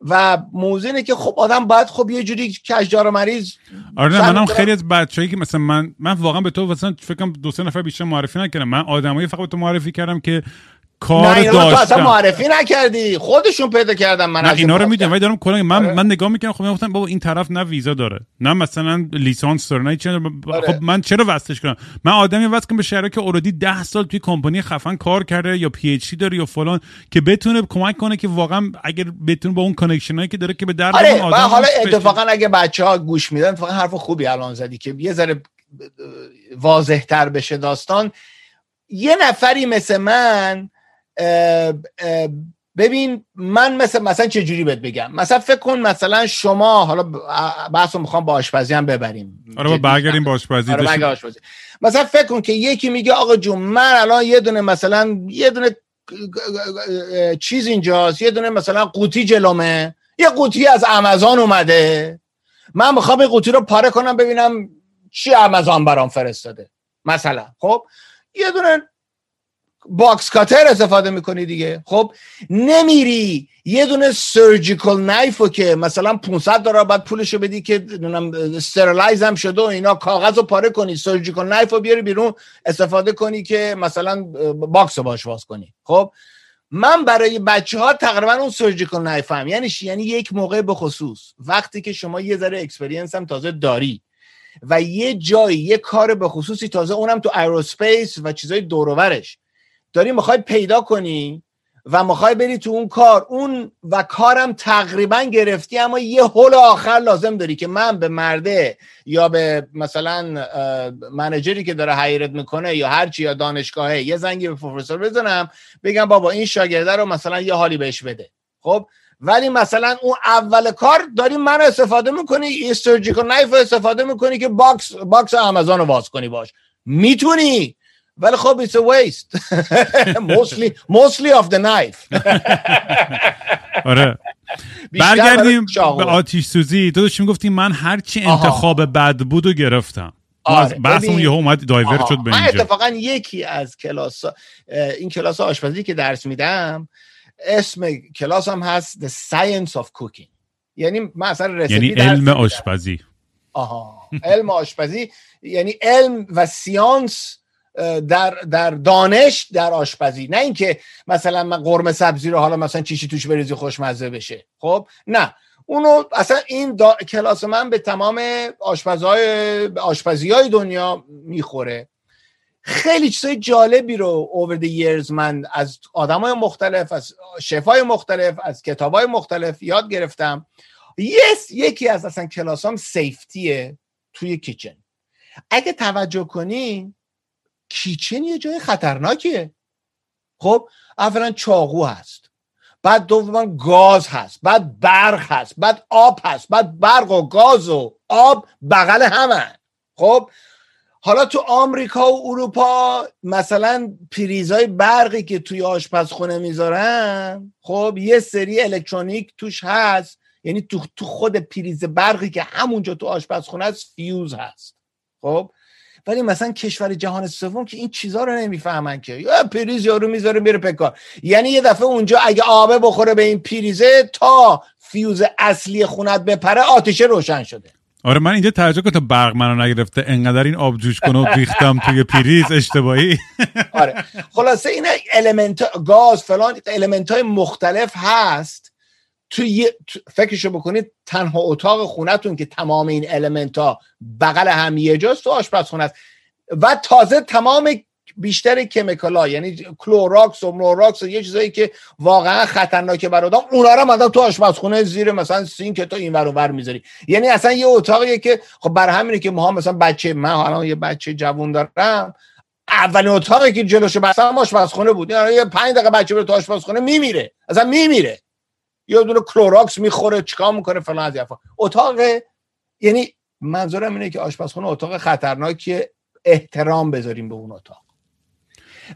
Speaker 3: و موضوع اینه که خب آدم باید خب یه جوری کشدار مریض
Speaker 2: آره نه منم خیلی از بچه‌ای که مثلا من من واقعا به تو مثلا فکر کنم دو سه نفر بیشتر معرفی نکردم. من آدمایی فقط تو معرفی کردم که کار نه داشتم تو
Speaker 3: اصلا معرفی نکردی. خودشون پیدا کردم من
Speaker 2: نه اینا رو می‌دونم. ولی دارم کلا من آره. من نگاه می‌کنم خب می‌گفتم بابا این طرف نه ویزا داره. نه مثلا لیسانس داره نه چرا آره. خب من چرا وصلش کنم؟ من آدمی وصل کنم به شهری که اوردی 10 سال توی کمپانی خفن کار کرده یا پی اچ داره یا فلان که بتونه کمک کنه که واقعا اگر بتونه با اون کانکشنایی که داره که به درد
Speaker 3: آره. آدم حالا اتفاقا اگه بچه ها گوش میدن فقط حرف خوبی الان زدی که یه ذره واضح تر بشه داستان. یه نفری مثل من ببین من مثلا مثلا چه جوری بهت بگم؟ مثلا فکر کن مثلا شما حالا بحث رو می‌خوام با آشپزی هم ببریم.
Speaker 2: آره با برگردیم با آشپزی
Speaker 3: آره آشپزی. مثلا فکر کن که یکی میگه آقا جون من الان یه دونه مثلا یه دونه چیز اینجاست یه دونه مثلا قوطی جلومه. یه قوطی از آمازون اومده. من می‌خوام این قوطی رو پاره کنم ببینم چی آمازون برام فرستاده. مثلا خب؟ یه دونه box cutter استفاده می‌کنی دیگه. خب نمیری. یه دونه surgical knife که مثلا 500 دلار بعد پولشو بدی که sterilize هم شده و اینا کاغذ رو پاره کنی surgical knife رو بیاری بیرون استفاده کنی که مثلا box رو باش باز کنی. خب من برای بچه ها تقریبا اون surgical knife هم. یعنی یعنی یک موقع به خصوص. وقتی که شما یه ذره experience هم تازه داری و یه جایی یه کار به خصوصی تازه اونم تو aerospace و چیزای دوروورش داری می‌خوای پیدا کنی و می‌خوای بری تو اون کار اون و کارم تقریبا گرفتی اما یه حل آخر لازم داری که من به مرده یا به مثلا manager ی که داره hire ت می‌کنه یا هرچی یا دانشگاهه یه زنگی به پروفسور بزنم بگم بابا این شاگرده رو مثلا یه حالی بهش بده. خب؟ ولی مثلا اون اول کار داری من استفاده می‌کنی surgical knife استفاده می‌کنی که box box آمازون رو باز کنی باش. می‌تونی؟ ولی خب it's a waste. [LAUGHS] Mostly mostly of the knife. [LAUGHS]
Speaker 2: آره. برگردیم به آتیش سوزی. تو داشتی می‌گفتی من هرچی انتخاب بد بود و گرفتم. آره. بحثمون یه اومد دایور شد به اینجا.
Speaker 3: اتفاقا یکی از کلاس این کلاس آشپزی که درس میدم اسم کلاس هم هست The Science of Cooking. یعنی من اصلا
Speaker 2: یعنی علم آشپزی.
Speaker 3: آها. علم آشپزی یعنی علم و سیانس در در دانش در آشپزی. نه اینکه مثلا من قرمه سبزی رو حالا مثلا چیشی توش بریزی خوشمزه بشه. خب؟ نه. اونو اصلا این کلاس من به تمام آشپزهای آشپزی های دنیا می‌خوره. خیلی چیزای جالبی رو over the years من از آدمای مختلف از شفای مختلف از کتابای مختلف یاد گرفتم. یس یکی از اصلا کلاسام سیفتیه توی کیچن. اگه توجه کنی kitchen یه جای خطرناکیه خب اولا چاقو هست. بعد دوما گاز هست. بعد برق هست. بعد آب هست. بعد برق و گاز و آب بغل همه. خب حالا تو آمریکا و اروپا مثلا پریزای برقی که توی آشپزخونه می‌ذارن خب یه سری الکترونیک توش هست. یعنی تو, تو خود پریز برقی که همونجا تو آشپزخونه هست فیوز هست. خب ولی مثلا کشور جهان سوم که این چیزها رو نمی‌فهمن که. یا پریز یارو می‌ذاره میره پی کار. یعنی یه دفعه اونجا اگه آبه بخوره به این پریزه تا فیوز اصلی خونت بپره آتیشه روشن شده.
Speaker 2: آره من اینجا ترجمه کنم تا برق منو نگرفته. انقدر این آب جوش کنه و ریختم توی پریز اشتباهی.
Speaker 3: آره. خلاصه این element گاز فلان element های مختلف هست. توی فکرشو بکنید تنها اتاق خونتون که تمام این element ها بغل هم یه جاست تو آشپزخونه است. و تازه تمام بیشتر chemical ها یعنی کلوراکس و ملوراکس و یه چیزایی که واقعا خطرناکه برای آدم اونا رو مدام تو آشپزخونه زیر مثلا سینک تو این ور ور می‌ذاری. یعنی اصلا یه اتاقیه که خب برای همینه که ما مثلا بچه من حالا یه بچه جوون دارم اولین اتاقی که جلوش بستم آشپزخونه بود. یعنی یه 5 دقیقه بچه بره تو آشپزخونه میمیره اصلا میمیره. یه دونه کلوراکس می‌خوره چیکار می‌کنه فلان از اتاق یعنی منظورم اینه که آشپزخونه اتاق خطرناکیه. احترام بذاریم به اون اتاق.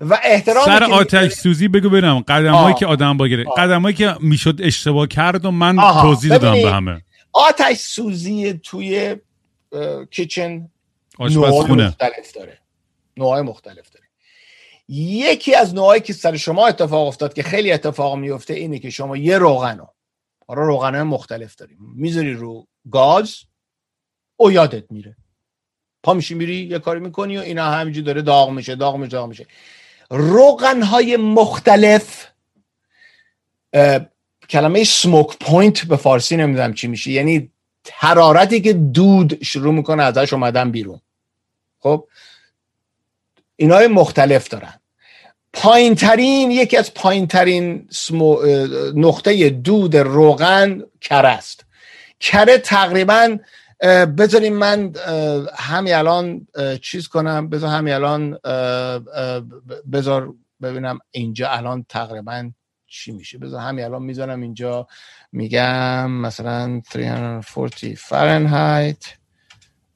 Speaker 3: و احترام
Speaker 2: سر آتش سوزی بگو ببینم. قدم هایی که آدم با گره قدم هایی که می‌شد اشتباه کرد و من توضیح دادم به همه.
Speaker 3: آتش سوزی توی کیچن نوع مختلف داره. نوع مختلف داره. یکی از نوعی که سر شما اتفاق افتاد که خیلی اتفاق میفته اینه که شما یه روغنو حالا روغنه مختلف داریم. می‌ذاری رو گاز او یادت میره. پا میشی میری یه کاری می‌کنی و اینا همینجور داره داغ میشه داغ میشه داغ میشه. روغن های مختلف کلمه سموک پوینت به فارسی نمی‌دونم چی میشه. یعنی حرارتی که دود شروع می‌کنه ازش اومدن بیرون. خب؟ اینا مختلف دارن. پایین ترین یکی از پایین ترین نقطه دود روغن کره است. کره تقریبا بذاریم من همین الان چیز کنم. بذار همین الان بذار ببینم اینجا الان تقریبا چی میشه. بذار همین الان می‌ذارم اینجا. میگم مثلا 340 فرنهایت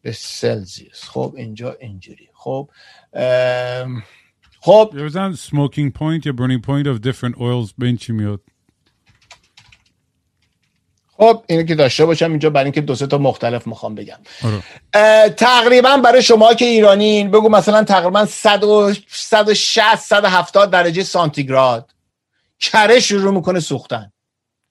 Speaker 3: به سلزیوس خب اینجا اینجوری. خب خب.
Speaker 2: بزن smoking point یا burning point of different oils به این چی میاد؟
Speaker 3: خب اینو که داشته باشم اینجا برای اینکه دو سه تا مختلف می‌خوام بگم. آره. تقریبا برای شما که ایرانین بگو مثلا تقریبا 160 170 درجه سانتیگراد. کره شروع می‌کنه سوختن.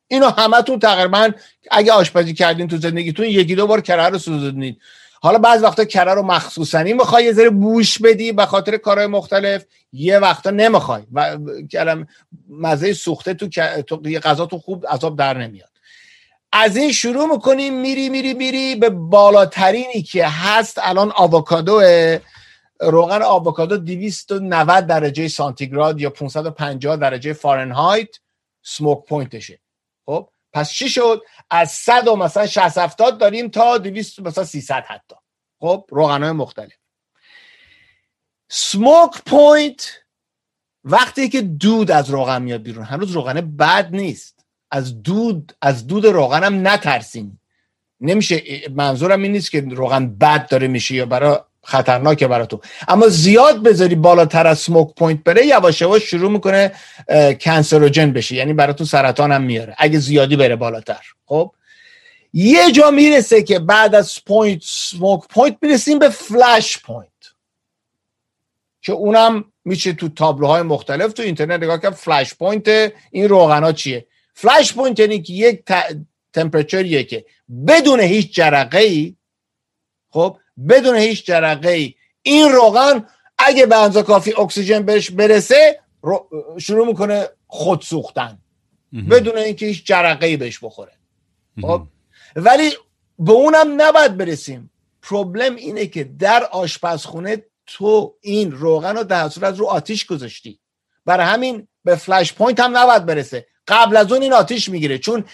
Speaker 3: اینو همتون تقریبا اگه آشپزی کردین تو زندگیتون یکی دو بار کره رو سوزوندین. حالا بعض وقتا کره رو مخصوصنی می‌خوای یه ذره بوش بدی به خاطر کارهای مختلف یه وقتا نمی‌خوای و کلم مزه سوخته تو, تو یه غذا تو خوب عذاب در نمیاد. از این شروع می‌کنیم میری میری میری به بالاترینی که هست. الان آووکادو روغن آووکادو 290 درجه سانتیگراد یا 550 درجه فارنهایت سموک پوینتشه. خب؟ پس چی شد؟ از 100 و مثلا 60 70 داریم تا 200 مثلا 300 حتی. خب روغن های مختلف. smoke point وقتی که دود از روغن میاد بیرون. هنوز روغن بد نیست. از دود از دود روغنم نترسین نمیشه منظورم این نیست که روغن بد داره میشه یا برای خطرناکه برای تو اما زیاد بذاری بالاتر از smoke point بره یواش یواش شروع می‌کنه carcinogen بشه. یعنی برای تو سرطان هم میاره. اگه زیادی بره بالاتر. خب؟ یه جا می‌رسه که بعد از point smoke point می‌رسیم به flash point که اونم میشه تو تابلوهای مختلف تو اینترنت نگاه کرد flash point این روغنا چیه؟ flash point یعنی که یک temperature یه که بدون هیچ جرقه ای خب؟ بدون هیچ جرقه ای این روغن اگه به اندازه کافی اکسیژن بهش برسه شروع می‌کنه خود سوختن. بدون اینکه هیچ جرقه ای بهش بخوره. خب؟ ولی به اونم نباید برسیم. problem اینه که در آشپزخونه تو این روغن رو در صورت رو آتیش گذاشتی. برای همین به flash point هم نباید برسه. قبل از اون این آتیش می‌گیره. چون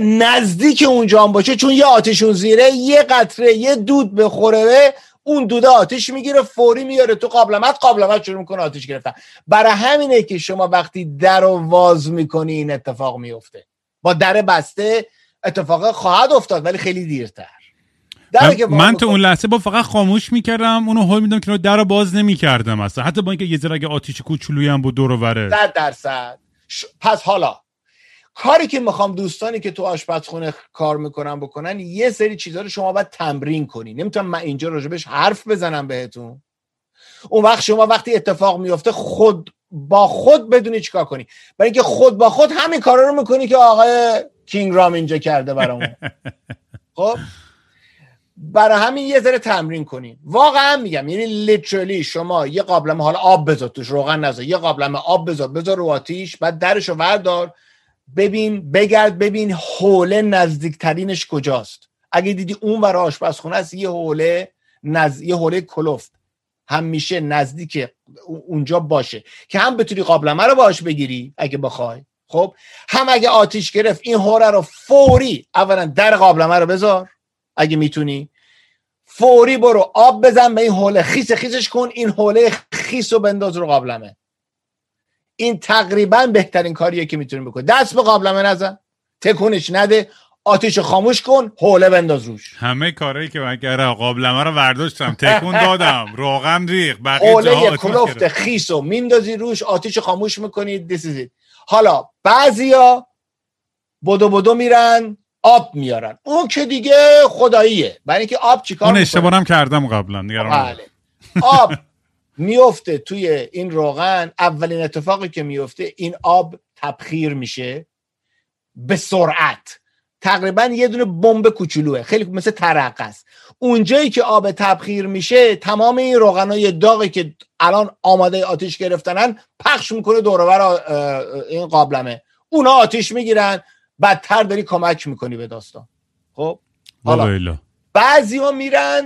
Speaker 3: نزدیک اونجا هم باشه چون یه آتیشون زیره یه قطره یه دود بخوره اون دوده آتیش می‌گیره فوری میاره تو قابلمت. قابلمت شروع می‌کنه آتیش گرفتن. برای همینه که شما وقتی در واز می‌کنی این اتفاق میفته با در بسته اتفاق خواهد افتاد ولی خیلی دیرتر.
Speaker 2: من تو اون لحظه با فقط خاموش می‌کردم اونو هول میدم که در رو باز نمی‌کردم اصلا. حتی با اینکه یه ذره آتیش کوچولویی هم بود دور وره
Speaker 3: درصد. پس حالا کاری که می‌خوام دوستانی که تو آشپزخونه کار می‌کنن بکنن یه سری چیزها رو شما باید تمرین کنی. نمی‌تونم من اینجا راجبش حرف بزنم بهتون. اون وقت شما وقتی اتفاق میفته خود با خود بدونی چیکار کنی. برای اینکه خود با خود همین کارا رو می‌کنی که آقای کینگ رام اینجا کرده برامون. [LAUGHS] خب؟ برای همین یه ذره تمرین کنین. واقعا میگم یعنی لیترلی شما یه قابلمه حالا آب بذار توش روغن نذار یه قابلمه آب بذار بذار رو آتیش بعد درشو وردار. ببین بگرد ببین حوله نزدیکترینش کجاست. اگه دیدی اون ور آشپزخونه است یه حوله نز... یه حوله کلفت. همیشه نزدیک اونجا باشه. که هم بتونی قابلمه رو باش بگیری اگه بخوای. خب؟ هم اگه آتیش گرفت این حوله رو فوری اولا در قابلمه رو بذار اگه می‌تونی. فوری برو آب بزن به این حوله خیس خیسش کن این حوله خیس رو بنداز رو قابلمه. این تقریبا بهترین کاریه که می‌تونیم بکنی. دست به قابلمه نزن تکونش نده آتیش خاموش کن حوله بنداز روش.
Speaker 2: همه کارهایی که من کردم قابلمه رو برداشتم تکون دادم [LAUGHS] روغن ریخ
Speaker 3: حوله کلفت خیس رو میندازی روش آتیش خاموش می‌کنی حالا بعضیا بدو بدو میرن آب میارن. اون که دیگه خداییه. برای اینکه آب چیکار
Speaker 2: اون اشتباهم کردم قبلا بله.
Speaker 3: آب میفته توی این روغن. اولین اتفاقی که میفته این آب تبخیر میشه به سرعت. تقریبا یه دونه بمب کوچولوه. خیلی مثل ترق است. اونجایی که آب تبخیر میشه تمام این روغنای داغی که الان آماده آتیش گرفتنن پخش می‌کنه دورور این قابلمه. اونا آتیش می‌گیرن. بدتر داری کمک می‌کنی به داستان. خب؟
Speaker 2: حالا
Speaker 3: بعضی ها میرن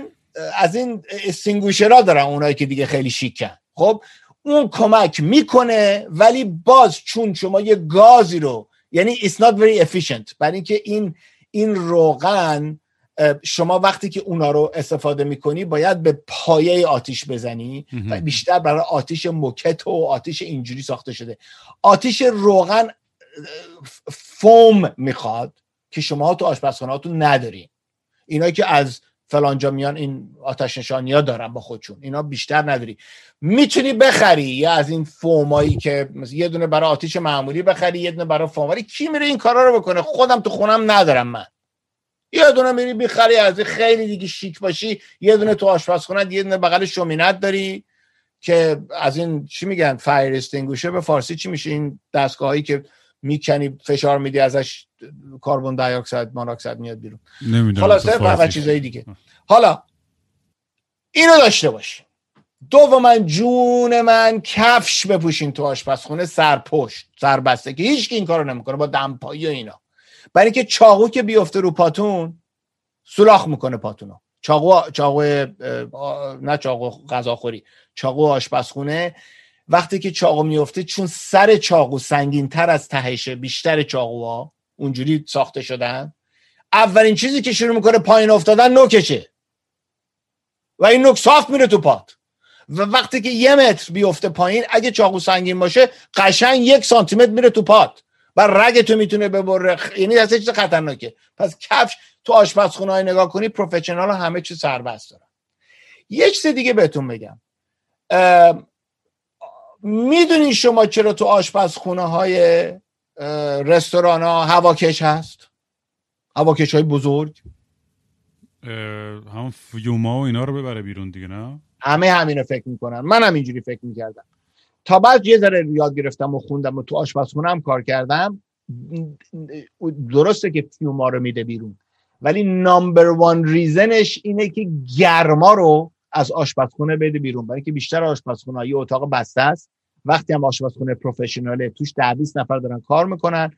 Speaker 3: از این استینگوشرا دارن اونایی که دیگه خیلی شیکن. خب؟ اون کمک می‌کنه ولی باز چون شما یه گازی رو یعنی it's not very efficient. برای اینکه این این روغن شما وقتی که اونا رو استفاده می‌کنی باید به پایه آتیش بزنی و بیشتر برای آتیش موکت و آتیش اینجوری ساخته شده. آتیش روغن فوم می‌خواد که شما تو آشپزخانهاتون ندارین اینا که از فلانجا میان این آتش نشانی ها دارن با خودشون. اینا بیشتر نداری. می‌تونی بخری یا از این فومایی که یه دونه برای آتیش معمولی بخری یه دونه برای فوماری کی میره این کارا رو بکنه؟ خودم تو خونم ندارم من. یه دونه میری بخری از خیلی دیگه شیک باشی. یه دونه تو آشپزخونه یه دونه بغل شومینت داری که از این چی میگن؟ fire extinguisher ه به فارسی چی میشه؟ این دستگاهایی که می‌کنی فشار میدی ازش carbon dioxide مونوکسید میاد بیرون.
Speaker 2: نمی‌دونم
Speaker 3: و چیزای دیگه. حالا اینو داشته باشی دوم جون من کفش بپوشین تو آشپزخونه سرپشت سربسته که هیچ این کارو نمی‌کنه با دمپایی و اینا. برای که چاقو که بیفته رو پاتون سوراخ می‌کنه پاتونو. چاقو چاقو نه چاقو غذاخوری. چاقو آشپزخونه وقتی که چاقو میفته چون سر چاقو سنگین تر از تهشه بیشتر چاقوها اونجوری ساخته شدن. اولین چیزی که شروع می‌کنه پایین افتادن نوکشه. و این نوک صاف میره تو پات. و وقتی که یه متر بیفته پایین اگه چاقو سنگین باشه قشنگ یک سانتی متر میره تو پات. و رگ تو می‌تونه ببره. یعنی اصلا چیز خطرناکه. پس کفش تو آشپزخونه های نگاه کنی پروفشنال همه چی سربست دارن. یه چیز دیگه بهتون بگم. می‌دونین شما چرا تو آشپزخونه های رستوران ها هواکش هست؟ هواکش های بزرگ
Speaker 2: هم فیوما و اینا رو ببره بیرون دیگه نه؟
Speaker 3: همه همینو فکر می‌کنن من هم اینجوری فکر می‌کردم. تا بعد یه ذره یاد گرفتم و خوندم و تو آشپزخونه هم کار کردم. درسته که فیوما رو میده بیرون. ولی نامبر وان ریزنش اینه که گرما رو از آشپزخونه بده بیرون. برای که بیشتر آشپزخونه یه اتاق بسته است. وقتی هم آشپزخونه پروفشناله توش ده 20 نفر دارن کار می‌کنن.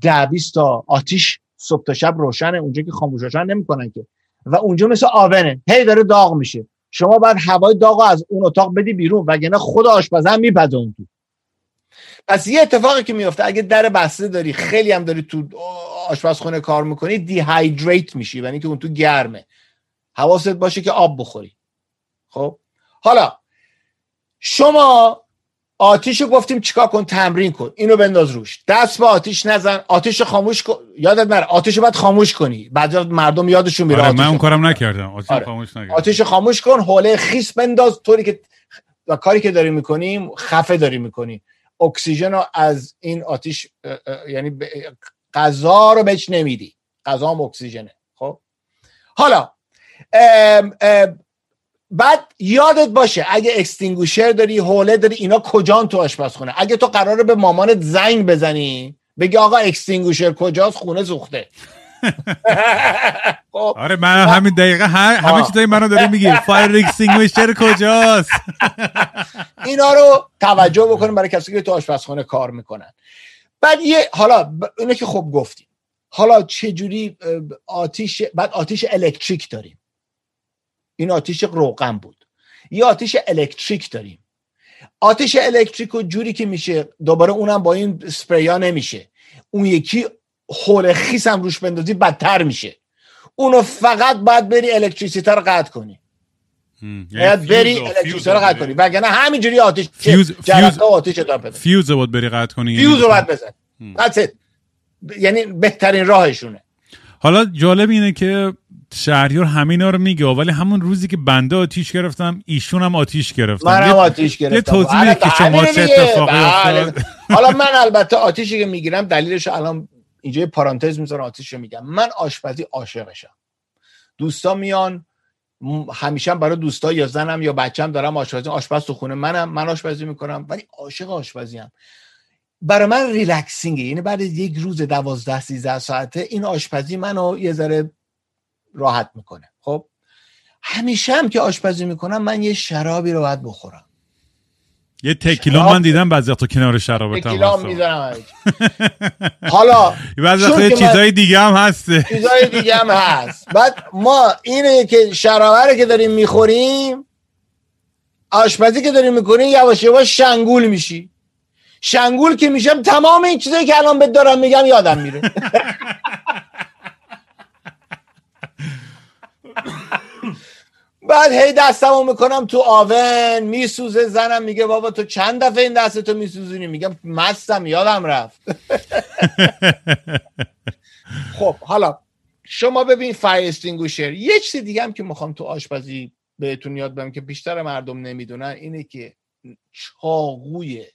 Speaker 3: ده 20 تا آتیش صبح تا شب روشنه. اونجا که خاموش روشن نمی‌کنن که. و اونجا مثل آونه. هی داره داغ میشه. شما باید هوای داغ از اون اتاق بدی بیرون. وگرنه خود آشپزه هم میپزون تو. پس یه اتفاقی که میفته اگه در بسته داری خیلی هم داری تو آشپزخونه کار می‌کنی دیهایدریت میشی. یعنی که اون تو گرمه. حواست باشه که آب بخوری. خب؟ حالا شما آتیشو گفتیم چیکار کن؟ تمرین کن اینو بنداز روش. دست به آتیش نزن آتیش خاموش کن. یادت نره آتیشو باید خاموش کنی. بعد مردم یادشون میره
Speaker 2: آره من اون کارم نکردم. آتیش آره. خاموش نکردم
Speaker 3: آتیش خاموش کن حوله خیس بنداز. طوری که و کاری که داری می‌کنیم خفه داری می‌کنی اکسیژن رو از این آتیش یعنی غذا رو بهش نمیدی. غذا هم اکسیژنه. خب؟ حالا ام ام بعد یادت باشه اگه extinguisher داری حوله داری اینا کجان تو آشپزخونه؟ اگه تو قراره به مامانت زنگ بزنی بگی آقا extinguisher کجاست؟ خونه سوخته. [LAUGHS]
Speaker 2: خب. آره من همین دقیقه همه چیزای منو داری میگی. fire extinguisher کجاست؟ [LAUGHS]
Speaker 3: اینا رو توجه بکنیم برای کسی که تو آشپزخونه کار می‌کنن. بعد یه حالا اینه که خب گفتیم. حالا چه جوری آتیش بعد آتیش الکتریک داریم. این آتیش روغن بود. یه آتیش الکتریک داریم. آتیش الکتریک و جوری که میشه دوباره اونم با این سپریا نمیشه. اون یکی حول خیس هم روش بندازی بدتر میشه. اونو فقط باید بری الکتریسیته رو قطع کنی. باید بری الکتریسیته رو قطع کنی. وگرنه همینجوری آتیش فیوز فیوز آتیش
Speaker 2: فیوز رو باید بری قطع کنی
Speaker 3: فیوز رو باید بزن یعنی بهترین راهشونه.
Speaker 2: حالا جالب اینه که شهریار همینا رو میگه ولی همون روزی که بنده آتیش گرفتم ایشون هم آتیش گرفتم.
Speaker 3: منم آتیش گرفتم.
Speaker 2: یه توضیح که شما چه اتفاقی بله. افتاد.
Speaker 3: حالا من [LAUGHS] البته آتیشی که می‌گیرم دلیلش الان اینجا پارانتز می‌ذارم آتیش میگم. من آشپزی عاشقشم. دوستا میان همیشه برای دوستا یا زنم یا بچم دارم آشپزی آشپز تو خونه منم من آشپزی می‌کنم ولی عاشق آشپزی هم برای من ریلکسینگه. یعنی بعد یک روز دوازده سیزده ساعته این آشپزی منو یه ذره راحت می‌کنه. خب همیشه هم که آشپزی می‌کنم من یه شرابی رو باید بخورم.
Speaker 2: یه تکیلا من دیدم بعضی تو کنار شراب
Speaker 3: تکیلا می‌ذارم حالا
Speaker 2: بعضی یه چیزای دیگه هم هسته.
Speaker 3: چیزای دیگه هم هست. بعد ما اینه که شرابه رو که داریم می‌خوریم آشپزی که داریم می‌کنیم یواش یواش شنگول میشی. شنگول که میشم تمام این چیزایی که الان به دارم میگم یادم میره. [LAUGHS] بعد هی دستمو می‌کنم تو آون میسوزه زنم میگه بابا تو چند دفعه این دستتو میسوزونی؟ میگم مستم یادم رفت. [LAUGHS] خب حالا شما ببین فایر استینگوشر یه چیز دیگه هم که می‌خوام تو آشپزی بهتون یاد بدم که بیشتر مردم نمی‌دونن اینه که چاقوی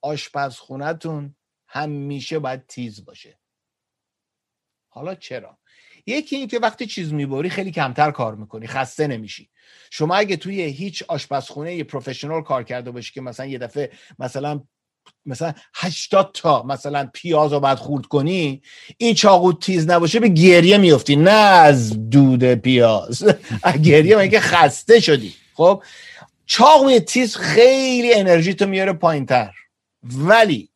Speaker 3: آشپزخونتون همیشه باید تیز باشه. حالا چرا؟ یکی این که وقتی چیز می‌بری خیلی کمتر کار می‌کنی خسته نمیشی. شما اگه توی هیچ آشپزخونه یه پروفشنال کار کرده باشی که مثلا یه دفعه مثلا مثلا 80 تا مثلا پیاز رو بعد خورد کنی این چاقو تیز نباشه به گریه میفتی نه از دود پیاز. [LAUGHS] گریه مگه خسته شدی؟ خب چاقوی تیز خیلی انرژی تو میاره پایین تر ولی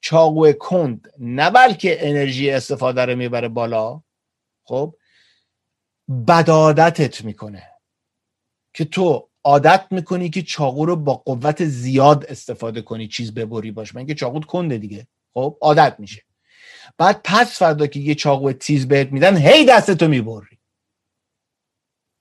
Speaker 3: چاقو کند نه بلکه انرژی استفاده رو می‌بره بالا خب بدادتت می‌کنه که تو عادت می‌کنی که چاقو رو با قوت زیاد استفاده کنی چیز ببری باش. من که چاقوت کنده دیگه. خب عادت میشه. بعد پس فردا که یه چاقو تیز بهت میدن هی دستتو می‌بری.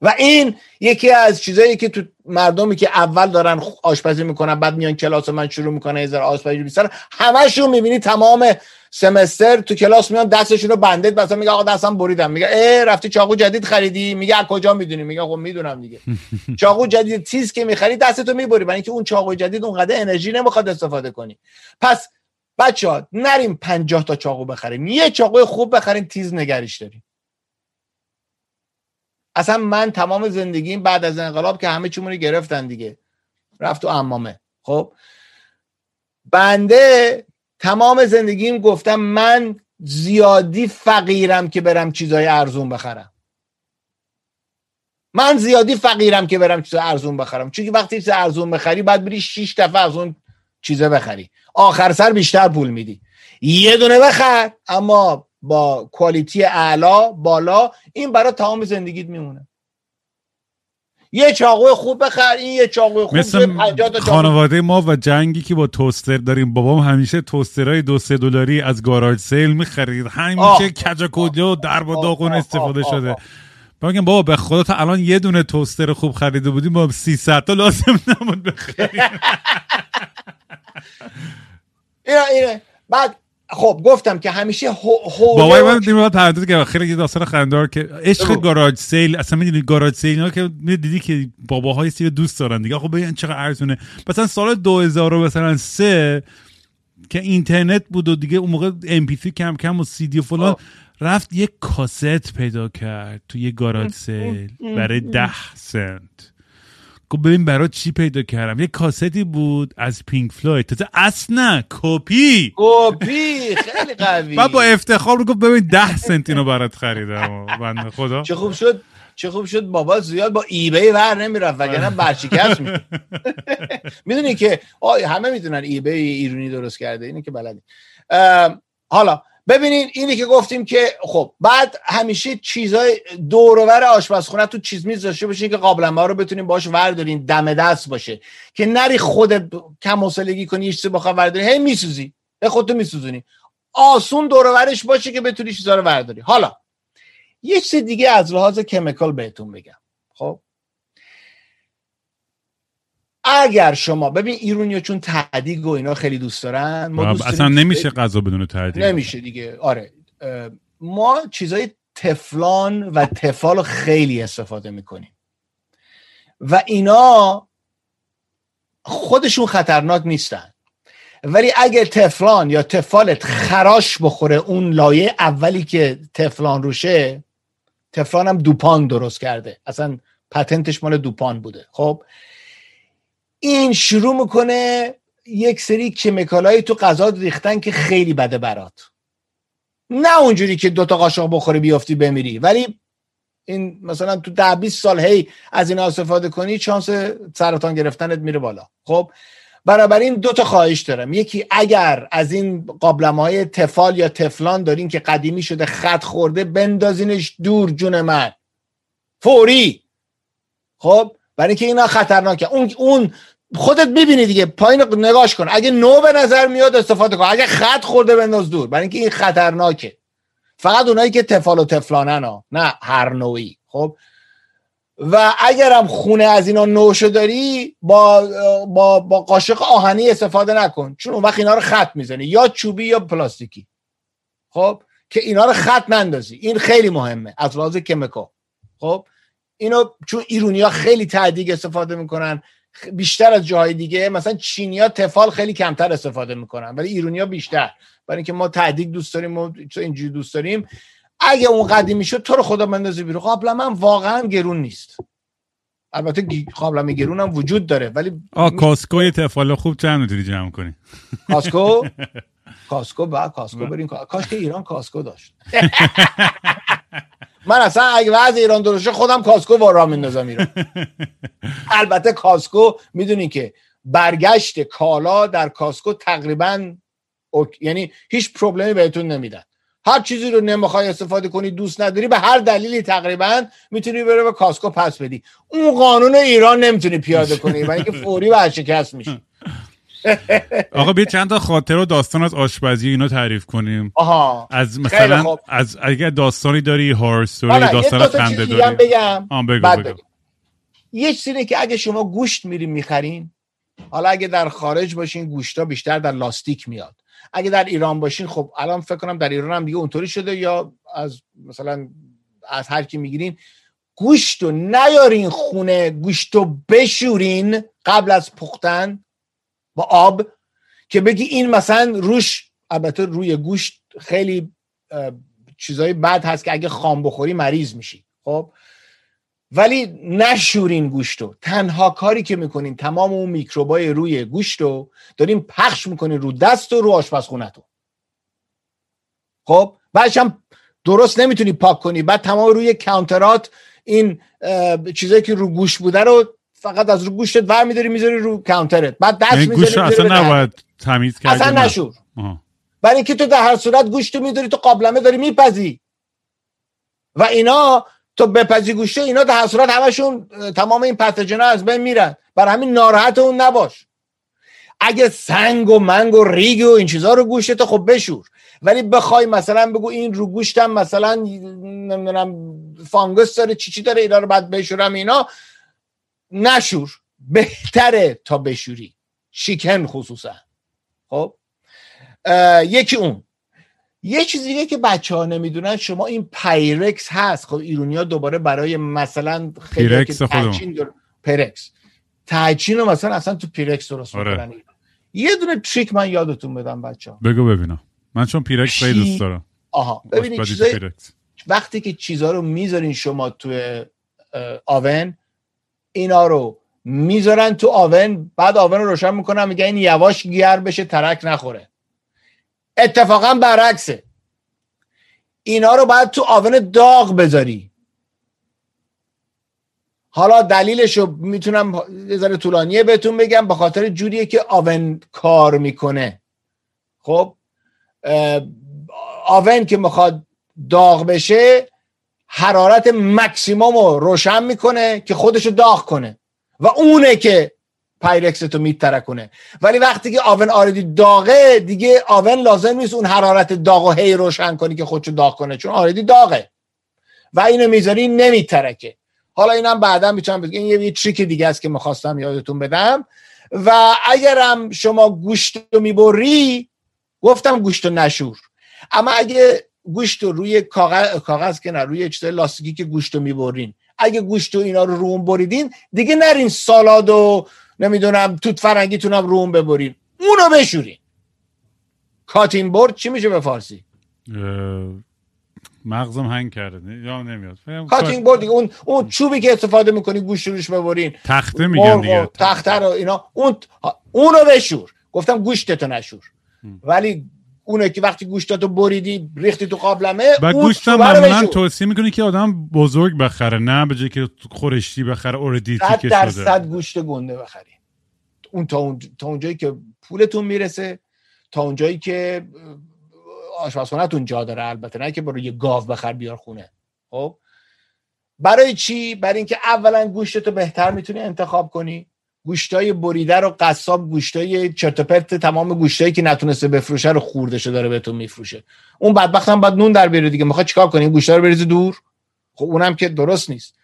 Speaker 3: و این یکی از چیزایی که تو مردمی که اول دارن آشپزی می‌کنن بعد میان کلاس من شروع می‌کنه یه ذره آشپزی بیشتر همشون می‌بینی تمام سمستر تو کلاس میان دستشون رو بندید مثلا میگه آقا دستم بریدم. میگه ای رفتی چاقو جدید خریدی؟ میگه از کجا می‌دونی؟ میگه خب می‌دونم دیگه. [LAUGHS] چاقو جدید تیز که می‌خری دستتو می‌بری برای اینکه اون چاقو جدید اونقدر انرژی نمی‌خواد استفاده کنی. پس بچه ها نریم 50 تا چاقو بخریم یه چاقو خوب بخریم تیز نگریش داریم اصلا من تمام زندگیم بعد از انقلاب که همه چیمونی گرفتن دیگه. رفت تو امامه خب؟ بنده تمام زندگیم گفتم من زیادی فقیرم که برم چیزای ارزون بخرم. من زیادی فقیرم که برم چیزای ارزون بخرم. چون وقتی چیز ارزون بخری بعد بری 6 دفعه از اون چیزه بخری. آخر سر بیشتر پول میدی. یه دونه بخر اما با کوالیتی اعلا بالا این برای تمام زندگیت میمونه. یه چاقو خوب بخر این یه چاقو خوب
Speaker 2: مثل خانواده ما و جنگی که با توستر داریم. بابام همیشه توسترهای دو سه دلاری از گاراژ سیل می‌خرید. همیشه کجا و در با داغون استفاده شده. بگم بابا به خدا تا الان یه دونه توستر خوب خریده بودیم با 300 تا لازم نمود بخریم. [LAUGHS]
Speaker 3: اینا اینه بعد خب گفتم که همیشه
Speaker 2: حوله بابای من دیدم تردید که خیلی داستان خندار که عشق گاراژ سیل اصلا می‌دونی گاراژ سیل اینا که دیدی که باباهای سی دوست دارن دیگه. خب ببین چقدر ارزونه. مثلا سال 2000 مثلا سه که اینترنت بود و دیگه اون موقع ام پی کم کم و سی دی و فلان رفت یه کاست پیدا کرد تو یه گاراژ سیل برای ده سنت. گفت ببین برای چی پیدا کردم؟ یه کاستی بود از پینک فلوید. تازه اصلا کپی.
Speaker 3: کپی؟ خیلی قوی.
Speaker 2: با افتخار گفت ببین ده سنت اینو برات خریدم. بنده خدا.
Speaker 3: چه خوب شد چه خوب شد بابا زیاد با eBay ور نمی‌رفت وگرنه [LAUGHS] ورشکست می [LAUGHS] می‌دونی که همه می‌دونن ای بی ایرونی درست کرده اینه که بلدی. حالا ببینین اینی که گفتیم که خب بعد همیشه چیزای دورور آشپزخونه تو چیز میز داشته باشین که قابلمه رو بتونین باش وردارین دم دست باشه. که نری خودت کم حوصلگی کنی یه چیزی بخواد ورداری هی میسوزی. به خودتو میسوزونی. آسون دورورش باشه که بتونی چیزا رو ورداری. حالا یه چیز دیگه از لحاظ کمیکال بهتون بگم. خب؟ اگر شما ببین ایرونیا چون تعدیگ و اینا خیلی دوست دارن
Speaker 2: ما دوست اصلا نمیشه غذا بدون تعدیگ.
Speaker 3: نمیشه دیگه. آره. ما چیزای تفلان و تفال خیلی استفاده می‌کنیم. و اینا خودشون خطرناک نیستن. ولی اگه تفلان یا تفالت خراش بخوره اون لایه اولی که تفلان روشه تفلان هم دوپان درست کرده. اصلا پتنتش مال دوپان بوده. خب؟ این شروع می‌کنه یک سری کمیکالایی تو غذا ریختن که خیلی بده برات. نه اونجوری که دوتا قاشق بخوری بیافتی بمیری. ولی این مثلا تو ده 20 سال هی از این استفاده کنی چانس سرطان گرفتنت میره بالا. خب بنابراین دو تا خواهش دارم. یکی اگر از این قابلمه های تفال یا تفلان دارین که قدیمی شده خط خورده بندازینش دور جون من. فوری. خب برای اینکه اینا خطرناکه. اون اون خودت می‌بینی دیگه. پایین نگاش کن. اگه نو به نظر میاد استفاده کن. اگه خط خورده بنداز دور. برای اینکه این خطرناکه. فقط اونایی که تفال و تفلانن ها نه هر نوعی. خب؟ و اگرم خونه از اینا نوشو داری با با با قاشق آهنی استفاده نکن. چون اون وقت اینا رو خط می‌زنی. یا چوبی یا پلاستیکی. خب؟ که اینا رو خط نندازی. این خیلی مهمه. از لحاظ کمیکال خب؟ اینو چون ایرونیا خیلی ته‌دیگ استفاده می‌کنن. بیشتر از جاهای دیگه مثلا چینیا تفال خیلی کمتر استفاده می‌کنن ولی ایرونیا بیشتر. برای اینکه ما ته‌دیگ دوست داریم و اینجوری دوست داریم اگه اون قدیمی شد تو رو خدا بندازی بیرون. قابلمه واقعا گرون نیست. البته قابلمه گرون هم وجود داره ولی
Speaker 2: آ Costco تفال خوب چند می‌تونی جمع کنی؟
Speaker 3: Costco؟ [LAUGHS] Costco با Costco بریم کاش که ایران Costco داشت. [LAUGHS] من اصلا اگه وضع ایران درست خودم Costco رو راه میندازم ایران. [LAUGHS] البته Costco می‌دونی که برگشت کالا در Costco تقریبا یعنی هیچ problem ی بهتون نمیدن. هر چیزی رو نمی‌خوای استفاده کنی دوست نداری به هر دلیلی تقریبا می‌تونی بره به Costco پس بدی. اون قانون ایران نمی‌تونی پیاده کنی و اینکه فوری ورشکست میشی. [LAUGHS]
Speaker 2: آقا بیا چند تا خاطره و داستان از آشپزی اینو تعریف کنیم.
Speaker 3: آها.
Speaker 2: از مثلا از اگر داستانی داری horror story داستان خنده داری.
Speaker 3: بگم.
Speaker 2: بگو بگو.
Speaker 3: یه چیزی که اگه شما گوشت میریم می‌خرین حالا اگه در خارج باشین گوشتا بیشتر در لاستیک میاد. اگه در ایران باشین خب الان فکر کنم در ایران هم دیگه اونطوری شده یا از مثلا از هر کی می‌گیرین گوشت رو نیارین خونه گوشت رو بشورین قبل از پختن. با آب که بگی این مثلا روش البته روی گوشت خیلی چیزای بد هست که اگه خام بخوری مریض میشی. خب؟ ولی نشورین گوشت رو تنها کاری که می‌کنین تمام اون میکروبای روی گوشت رو داریم پخش می‌کنین رو دست و رو آشپزخونتون خب؟ بعدش هم درست نمی‌تونی پاک کنی. بعد تمام روی کانترات این چیزایی که رو گوش بوده رو فقط از رو گوشت ور میداری می‌ذاری رو کانترت بعد دست یعنی می‌ذاری
Speaker 2: اصلا نباید تمیز کردی
Speaker 3: اصلا نشور. برای اینکه تو در هر صورت گوشت می‌ذاری تو قابلمه داری میپزی. و اینا تو بپزی گوشته اینا در صورت همشون تمام این پتوژنا از بین میرن. بر همین ناراحت اون نباش. اگه سنگ و منگ و ریگ و این چیزها رو گوشت تو خب بشور. ولی بخوای مثلا بگو این رو گوشتم مثلا نمی‌دونم فانگس داره چی چی داره اینا رو بعد بشورم اینا. نشور بهتره تا بشوری. شیکن خصوصا. خب؟ یکی اون. یه چیزی دیگه که بچه ها نمی‌دونن شما این پایرکس هست. خب ایرونیا دوباره برای مثلا
Speaker 2: خیلی
Speaker 3: پیرکس ته‌چین رو مثلا اصلا تو پیرکس درست آره. یه دونه trick من یادتون بدم بچه ها
Speaker 2: بگو ببینم. من چون پیرکس خیلی دوست دارم.
Speaker 3: آها. ببینید چیزای... وقتی که چیزها رو می‌ذارین شما تو oven اینا رو می‌ذارن تو آون بعد آون رو روشن می‌کنن میگه این یواش گرم بشه ترک نخوره. اتفاقا برعکسه. اینا رو باید تو آون داغ بذاری. حالا دلیلش رو می‌تونم ذره طولانیه بهتون بگم به خاطر جوریه که آون کار می‌کنه. خب آون که می‌خواد داغ بشه حرارت مکسیموم رو روشن می‌کنه که خودشو داغ کنه. و اونه که پایرکس تو میترکونه. ولی وقتی که oven already داغه دیگه oven لازم نیست اون حرارت داغ و هی روشن کنی که خودشو داغ کنه چون already داغه. و اینو می‌ذاری نمیترکه. حالا اینم بعدا می‌تونم بگم این یه trick دیگه است که می‌خواستم یادتون بدم. و اگرم شما گوشت رو می‌بری گفتم گوشت رو نشور. اما اگه گوشت رو روی کاغذ, کاغذ که نه روی چیز لاستیکی که گوشت رو می‌برین. اگه گوشت و اینا رو روم بریدین دیگه نرین سالاد و نمی‌دونم توت فرنگیتون هم روم ببرین. اونو بشورین. cutting board چی میشه به فارسی؟
Speaker 2: مغزم هنگ کرده. یا نمیاد.
Speaker 3: cutting board اون اون چوبی که استفاده می‌کنی گوشت روش ببرین.
Speaker 2: تخته میگن دیگه.
Speaker 3: تخته رو اینا اون اونو بشور. گفتم گوشتتو نشور. ولی اونه که وقتی گوشتاتو بریدی ریختی تو قابلمه
Speaker 2: و گوشتم معمولا توصیه می‌کنی که آدم بزرگ بخره نه به جای که خورشتی بخره already
Speaker 3: تیکه‌ش در صد گوشت گنده بخری اون تا, اون تا اونجایی که پولتون می‌رسه تا اونجایی که آشپزخونهتون جا داره البته نه که برو یه گاو بخر بیار خونه. خب؟ برای چی؟ برای اینکه اولا گوشتتو بهتر می‌تونی انتخاب کنی. گوشتای بریده رو قصاب گوشتای چرت پرت تمام گوشتایی که نتونسته بفروشه رو خوردشه داره بهتون میفروشه. اون بدبخت هم باید نون در بیاره دیگه. می‌خواد چیکار کنی؟ گوشتا رو بریزی دور؟ خب اونم که درست نیست.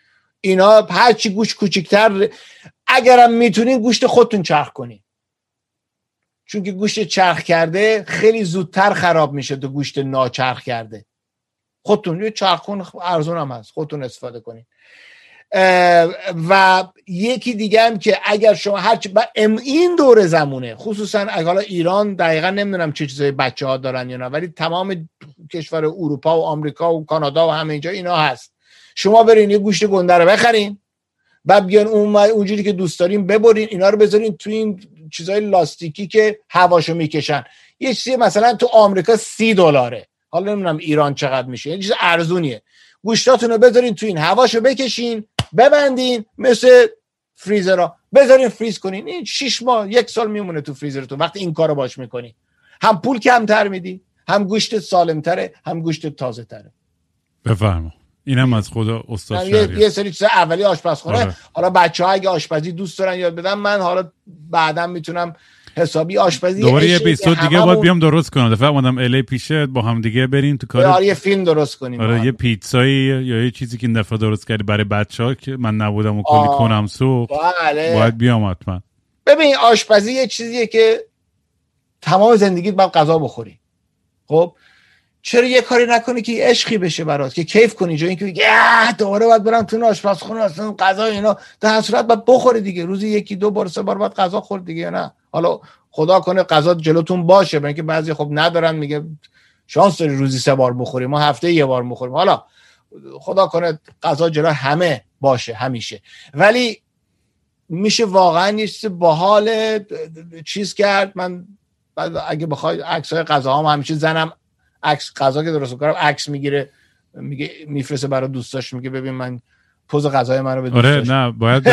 Speaker 3: اینا هر چی گوش کوچیکتر اگرم می‌تونین گوشت خودتون چرخ کنی. چون که گوشت چرخ کرده خیلی زودتر خراب میشه تو گوشت ناچرخ کرده. خودتون یه چرخون ارزون هم هست. خودتون استفاده کنید و یکی دیگه هم که اگر شما هر این دور زمونه خصوصا اگر حالا ایران دقیقا نمی‌دونم چه چیزای بچه ها دارن یا نه ولی تمام کشور اروپا و آمریکا و کانادا و همه اینجا اینا هست. شما برین یه گوشت گنده رو بخرین بعد بیان اون اونجوری که دوست دارین ببرین اینا رو بذارین تو این چیزای لاستیکی که هواشو می‌کشن. یه چیزی مثلا تو آمریکا سی دلاره. حالا نمی‌دونم ایران چقدر میشه. یه چیز ارزونیه. گوشتاتون رو بذارین تو این هواشو بکشین. ببندین مثل فریزرها. بذارین فریز کنین. این شش ماه یک سال میمونه تو فریزرتون. وقتی این کارو باش می‌کنی. هم پول کمتر میدی هم گوشت سالمتره هم گوشت تازه تره
Speaker 2: بفرما. اینم از خدا استاد
Speaker 3: یه, یه سری چیز اولی آشپزخونه. آره. حالا بچه ها اگه آشپزی دوست دارن یاد بدم. من حالا بعدا می‌تونم حسابی آشپزی
Speaker 2: دوباره یه اپیزود دیگه باید بیام درست کنم. دفعه اومدم الی پیشه با هم دیگه بریم تو کار
Speaker 3: آره یه فیلم درست کنیم
Speaker 2: آره یه پیتزایی یا یه چیزی که این دفعه درست کردی برای بچه ها که من نبودم و کلی کنم سو
Speaker 3: بله.
Speaker 2: باید بیام حتما.
Speaker 3: ببین آشپزی یه چیزیه که تمام زندگیت باید غذا بخوری. خب؟ چرا یه کاری نکنی که عشقی بشه برات که کیف کنی؟ جای اینکه دوباره باید برم تو آشپزخونه اصلا غذا اینا. در صورت باید بخوری دیگه. روزی یکی دو بار سه بار باید غذا خورد دیگه نه؟ حالا خدا کنه غذا جلوتون باشه برای اینکه بعضی خب ندارن میگه شانس داری روزی سه بار بخوری ما هفته یه بار بخوریم حالا خدا کنه غذا جلو همه باشه همیشه. ولی میشه واقعا یه چیز باحال چیز کرد. من اگه بخوای عکس های غذا هم همیشه زنم عکس غذا که درست کنم عکس می‌گیره میگه میفرسته برای دوستاش میگه ببین من پوز غذای من رو به
Speaker 2: آره نه باید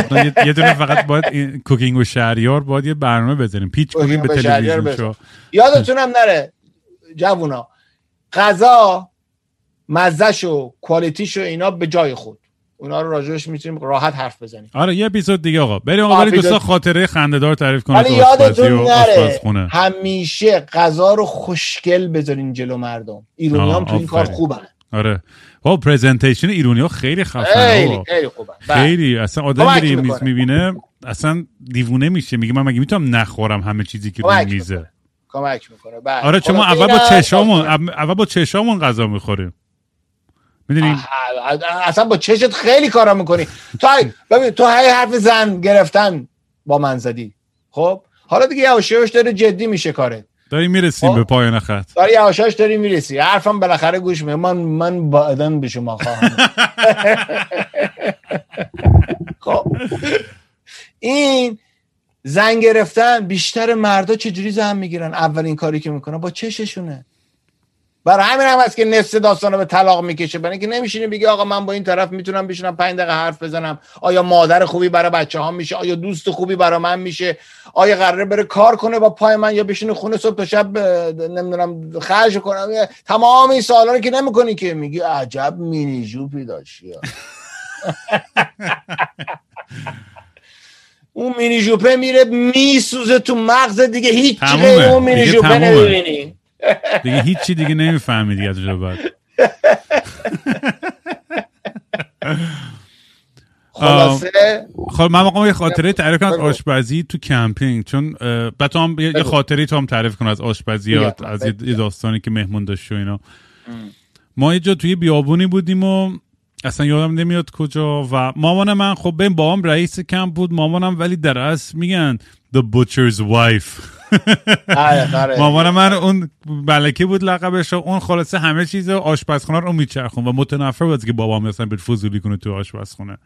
Speaker 2: یه دونه فقط باید این کوکینگ و شهریار باید یه برنامه بزنیم. پیچ کنیم به تلویزیون شو.
Speaker 3: یادتونم نره جوونا غذا مزهش و کوالیتیش و اینا به جای خود. اونا رو راجعش می‌تونیم راحت حرف بزنیم.
Speaker 2: آره یه اپیزود دیگه آقا. بریم آقا بریم دوستا خاطره خنده‌دار تعریف کنه
Speaker 3: ولی یادتون نره همیشه غذا رو خوشگل بذارین جلو مردم. ایرانی هم تو این کار خوبن.
Speaker 2: آره. با پرزنتیشن ایرونی ها خیلی خفنه
Speaker 3: خیلی خیلی خوبه.
Speaker 2: بله. خیلی. اصلا آدم میره میز می‌بینه اصلا دیوونه میشه. میگه من مگه می‌تونم نخورم همه چیزی که روی میزه
Speaker 3: کمک می‌کنه. بله.
Speaker 2: آره چون اول با چشامون اول با چشامون غذا می‌خوریم. می‌دونی؟
Speaker 3: اصلا با چشت خیلی کارا می‌کنی. تو ببین تو هی حرف زن گرفتن با من زدی. خب؟ حالا دیگه یواش یواش داره جدی میشه کاره
Speaker 2: داری می‌رسیم خب؟ به پایان خط.
Speaker 3: داری یواشاش داری می‌رسی. حرفم بالاخره گوش می من من بعدا به شما خواهم. [LAUGHS] خب؟ این زن گرفتن بیشتر مردا چجوری زن می‌گیرن؟ اولین کاری که می‌کنن با چششونه. برای همین هم هست که نصف داستان رو به طلاق می‌کشه. برای اینکه نمیشینی بگی آقا من با این طرف می‌تونم بشینم پنج دقیقه حرف بزنم. آیا مادر خوبی برای بچه ها میشه؟ آیا دوست خوبی برای من میشه؟ آیا قراره بره کار کنه با پای من یا بشینه خونه صبح تا شب نمی‌دونم خرج کنم تمام این سوالا رو که نمی‌کنی که میگی عجب مینی جوپی داشتی [LAUGHS] اون مینی جوپه میره میسوزه تو مغز دیگه. هیچ اون مینی جوپه نمی‌بینی.
Speaker 2: دیگه هیچی دیگه نمی‌فهمی دیگه از بعد.
Speaker 3: خلاصه
Speaker 2: خب من مقام یه خاطره تعریف کنم از آشپزی تو کمپینگ چون بعد تو هم یه خاطره تو هم تعریف کن از آشپزیات از یه داستانی که مهمون داشت و اینا. ما یه جا توی بیابونی بودیم و اصلا یادم نمیاد کجا و مامان من خب بین با هم رئیس کمپ بود مامانم ولی در اصل میگن the butcher's wife. مامان من اون ملکه بود لقبش اون خلاصه همه چیز آشپزخونه رو میچرخون و متنفر بود که بابا مثلا به فضولی کنه تو آشپزخونه.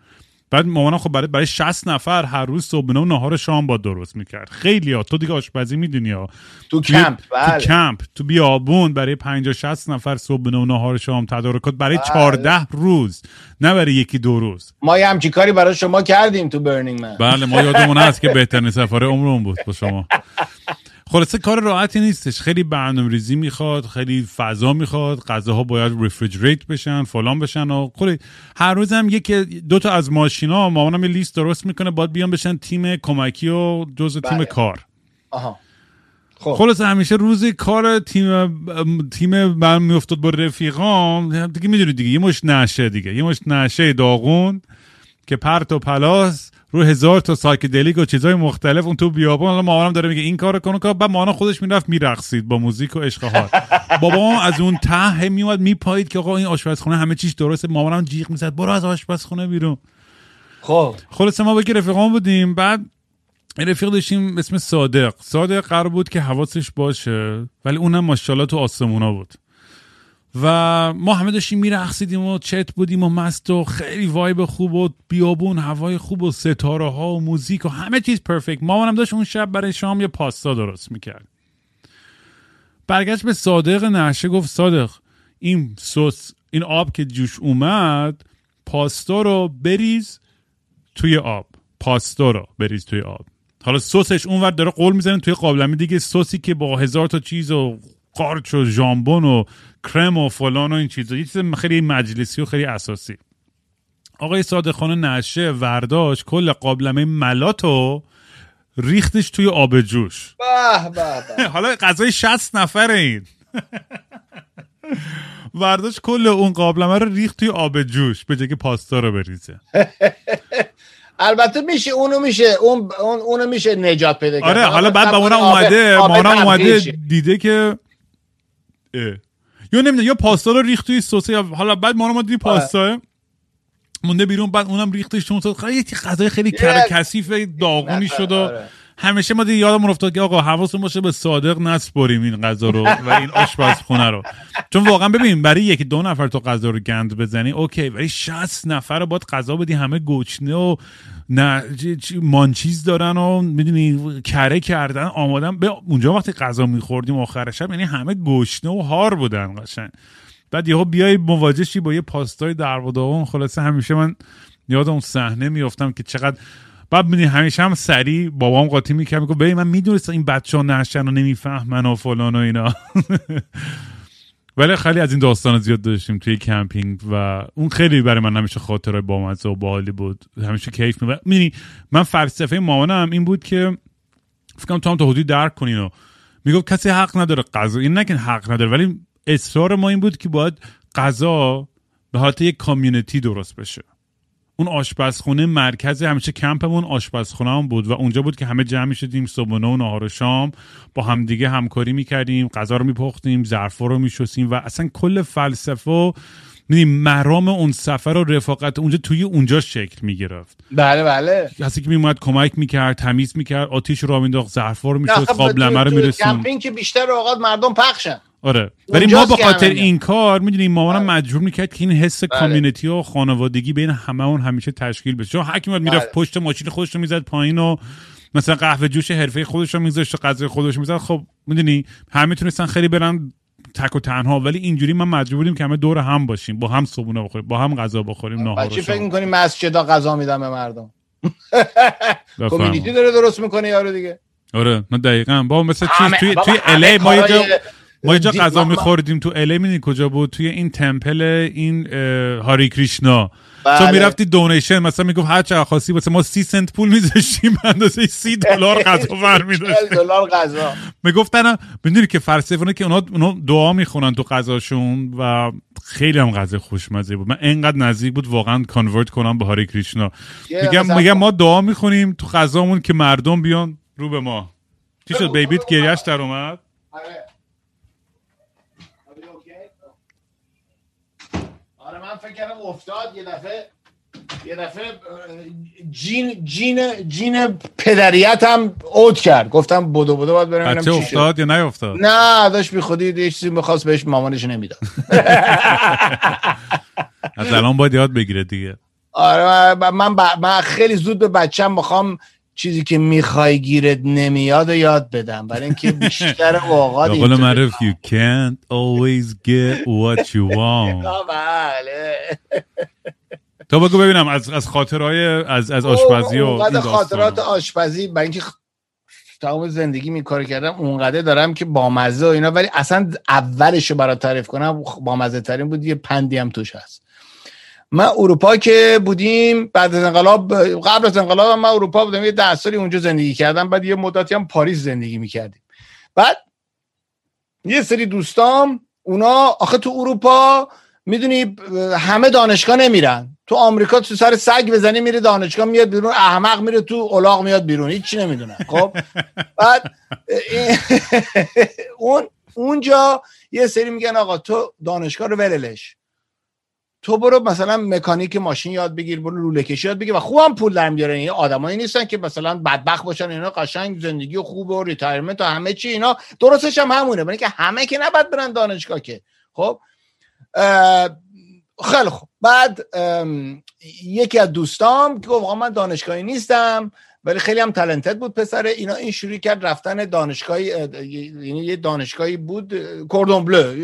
Speaker 2: بعد مامانم خب برای برای 60 نفر هر روز صبحونه و نهار شام با درست می‌کرد. خیلی ها. تو دیگه آشپزی می‌دونی ها.
Speaker 3: تو کمپ بله.
Speaker 2: تو کمپ تو بیابون برای 50 60 نفر صبحونه و نهار شام تدارکات برای بله. 14 روز نه برای یکی دو روز.
Speaker 3: ما یه همچین کاری برای شما کردیم تو Burning Man
Speaker 2: بله ما یادمون هست که بهترین سفر عمرمون بود با شما. [LAUGHS] خلاصه کار راحتی نیستش. خیلی برنامه ریزی می‌خواد خیلی فضا می‌خواد غذاها باید refrigerate بشن فلان بشن و خیلی هر روز هم یکی دو تا از ماشینا مامانم یه لیست درست می‌کنه باید بیان بشن تیم کمکی و جزء تیم بله. کار.
Speaker 3: آها. خب.
Speaker 2: خلاص همیشه روزی کار تیم تیم من میافتاد با رفیقام. دیگه می‌دونی دیگه یه مشت نشئه دیگه. یه مشت نشئه داغون که پرت و پلاس. رو هزار تا psychedelic و چیزای مختلف اون تو بیابان حالا مامانم داره میگه این کارو کن کار. بعد مامان خودش می‌رفت میرقصید با موزیک و عشق حال. [LAUGHS] بابا از اون ته میومد میپایید که آقا این آشپزخونه همه چیش درسته. مامانم جیغ می‌زد برو از آشپزخونه بیرون.
Speaker 3: خب.
Speaker 2: خلاص ما با رفیقام بودیم. بعد رفیق داشتیم اسم صادق. صادق قرار بود که حواسش باشه ولی اونم ماشاءالله تو آسمونا بود. و ما همه داشتیم میرقصیدیم و چت بودیم و مست و خیلی وایب خوب و بیابون هوای خوب و ستاره ها و موزیک و همه چیز پرفکت مامانم داشت اون شب برای شام یه پاستا درست می‌کرد. برگشت به صادق نشه گفت صادق این سس این آب که جوش اومد پاستا رو بریز توی آب. پاستا رو بریز توی آب. حالا سسش اونور داره قول می‌زنه توی قابلمه دیگه. سوسی که با هزار تا چیز و قارچ و ژامبون و کرم و فلان و این چیزا. یه چیز خیلی مجلسی و خیلی اساسی. آقای صادقانه نشه ورداش کل قابلمه ملاتو ریختش توی آب جوش. [LAUGHS] حالا غذای 60 نفر این. [LAUGHS] ورداش کل اون قابلمه رو ریخت توی آب جوش به که پاستا رو بریزه. [LAUGHS]
Speaker 3: البته میشه اونو میشه اون اونو میشه نجات پیدا کرد.
Speaker 2: آره حالا بعد با اونم اومده مانا اومده دیده که یا نمی‌دونم یا پاستا رو ریخت توی سس حالا بعد ما ما دیدی پاستا. مونده بیرون بعد اونم ریختش تو سس خیلی غذای خیلی کر کثیف داغونی شد و آره. همیشه ما یادمون افتاد که آقا حواستون باشه به صادق نسپریم این غذا رو [LAUGHS] و این آشپزخونه رو. چون واقعا ببین برای یکی دو نفر تو غذا رو گند بزنی okay. ولی 60 نفر رو باید غذا بدی همه گشنه و نه مانچیز دارن و می‌دونی کره کردن آمادن. به اونجا وقتی غذا میخوردیم آخر شب یعنی همه گشنه و هار بودن قشنگ. بعد یهو بیای مواجهشی با یه پاستای در و خلاصه همیشه من یاد اون صحنه میافتم که چقدر بعد می‌دونی همیشه هم سری بابام قاطی می‌کرد میگه ببین من می‌دونستم این بچه ها نشن و نمی‌فهمن و فلان و اینا. [LAUGHS] ولی خیلی از این داستان زیاد داشتیم توی کمپینگ و اون خیلی برای من همیشه خاطره بامزه و باحالی بود. همیشه کیف می من فلسفه مامانم این بود که فکرم تو هم تا حدودی درک کنین و می‌گفت کسی حق نداره غذا این نه که حق نداره ولی اصرار ما این بود که باید غذا به حالت یک کامیونیتی درست بشه. اون آشپزخونه مرکز همیشه کمپمون آشپزخونه هم بود و اونجا بود که همه جمع شدیم صبحونه و نهار و شام با همدیگه همکاری می‌کردیم غذا رو میپختیم ظرفا رو میشستیم و اصلا کل فلسفه و مرام اون سفر و رفاقت اونجا توی اونجا شکل می‌گرفت.
Speaker 3: بله بله.
Speaker 2: کسی که میومد کمک می‌کرد تمیز می‌کرد آتیش رو مینداخت ظرفا رو میشست خب، قابلمه رو میرسون
Speaker 3: کمپینگ که بیشتر اوقات مردم پخشن.
Speaker 2: آره. ولی ما به خاطر این کار می‌دونیم مامانم آره. مجبور می‌کرد که این حس بله. کامیونیتی و خانوادگی بین همه اون همیشه تشکیل بشه. چون میاد می‌رفت بله. پشت ماشین خودش رو می‌زد پایین و مثلا قهوه جوش حرفه خودش رو میذاشت و غذای خودش می‌زد. خب می‌دونی همه می‌تونستن خیلی برن تک و تنها. ولی اینجوری ما مجبوریم که همه دور هم باشیم با هم صبونه بخوریم با هم غذا بخوریم نهار
Speaker 3: چی فکر می‌کنی مسجدا غذا میدن به مردم؟ کمیونیتی داره درست می‌کنه یارو دیگه.
Speaker 2: آره نه دقیقاً. با مثلا چیز توی توی الی ما یه ما اینجا غذا میخوردیم تو الی می‌دونی کجا بود؟ توی این تمپل این هاری کریشنا. بله. تو می‌رفتی دونیشن مثلا می‌گفت هر چقدر خواستی واسه ما سی سنت پول میذاشتیم اندازه سی دلار [LAUGHS] غذا برمیداشت
Speaker 3: دلار غذا.
Speaker 2: می‌گفتن می‌دونی که فلسفه که اونا اونا دعا می‌خونن تو غذاشون و خیلی هم غذا خوشمزه بود. من انقدر نزدیک بود واقعا کانورت کنم به هاری کریشنا. میگم میگم ما دعا می‌خونیم تو غذامون که مردم بیان رو به ما. چی شد؟ بیبیت گریش در اومد؟ آره.
Speaker 3: من فکر کردم افتاد یه دفعه یه دفعه جین جین جین پدریت هم اوت کرد. گفتم بدو بدو باید برم
Speaker 2: بچه افتاد یا نیافتاد
Speaker 3: نه داشت بی خودی یه چیزی می‌خواست بهش مامانش نمی‌داد. [LAUGHS]
Speaker 2: از الان باید یاد بگیره دیگه.
Speaker 3: آره من, من خیلی زود به بچم می‌خوام چیزی که می‌خوای گیرت نمیاد و یاد بدم. برای اینکه بیشتر اوقات [LAUGHS]
Speaker 2: قول معروف you can't always get what you want. [LAUGHS]
Speaker 3: بله.
Speaker 2: تو بگو ببینم از از خاطرهای از از آشپزی و
Speaker 3: این خاطرات آشپزی برای اینکه تمام زندگی می کار کردم اونقدر دارم که با مزه و اینا ولی اصلا اولش رو برای تعریف کنم با مزه ترین بود یه پندی هم توش هست. من اروپا که بودیم بعد از انقلاب قبل از انقلاب من اروپا بودم یه ده سالی اونجا زندگی کردم بعد یه مدتی هم پاریس زندگی می‌کردیم. بعد یه سری دوستام اونا آخه تو اروپا می‌دونی همه دانشگاه نمیرن. تو آمریکا تو سر سگ بزنی میره دانشگاه میاد بیرون احمق میره تو الاغ میاد بیرون. هیچی نمی‌دونن. خب؟ بعد [LAUGHS] اون اونجا یه سری میگن آقا تو دانشگاه رو وللش تو برو مثلا مکانیک ماشین یاد بگیر برو لوله کشی یاد بگیر و خوبم پول در میارن این آدمایی نیستن که مثلا بدبخت باشن اینا قشنگ زندگی خوب و retirement و همه چی اینا درستش هم همونه. برای که همه که نباید برن دانشگاه که. خب خیلی خوب. بعد یکی از دوستام که گفت من دانشگاهی نیستم. ولی خیلی هم talented بود پسر اینا این شروع کرد رفتن دانشگاهی یعنی یه دانشگاهی بود کوردون بلو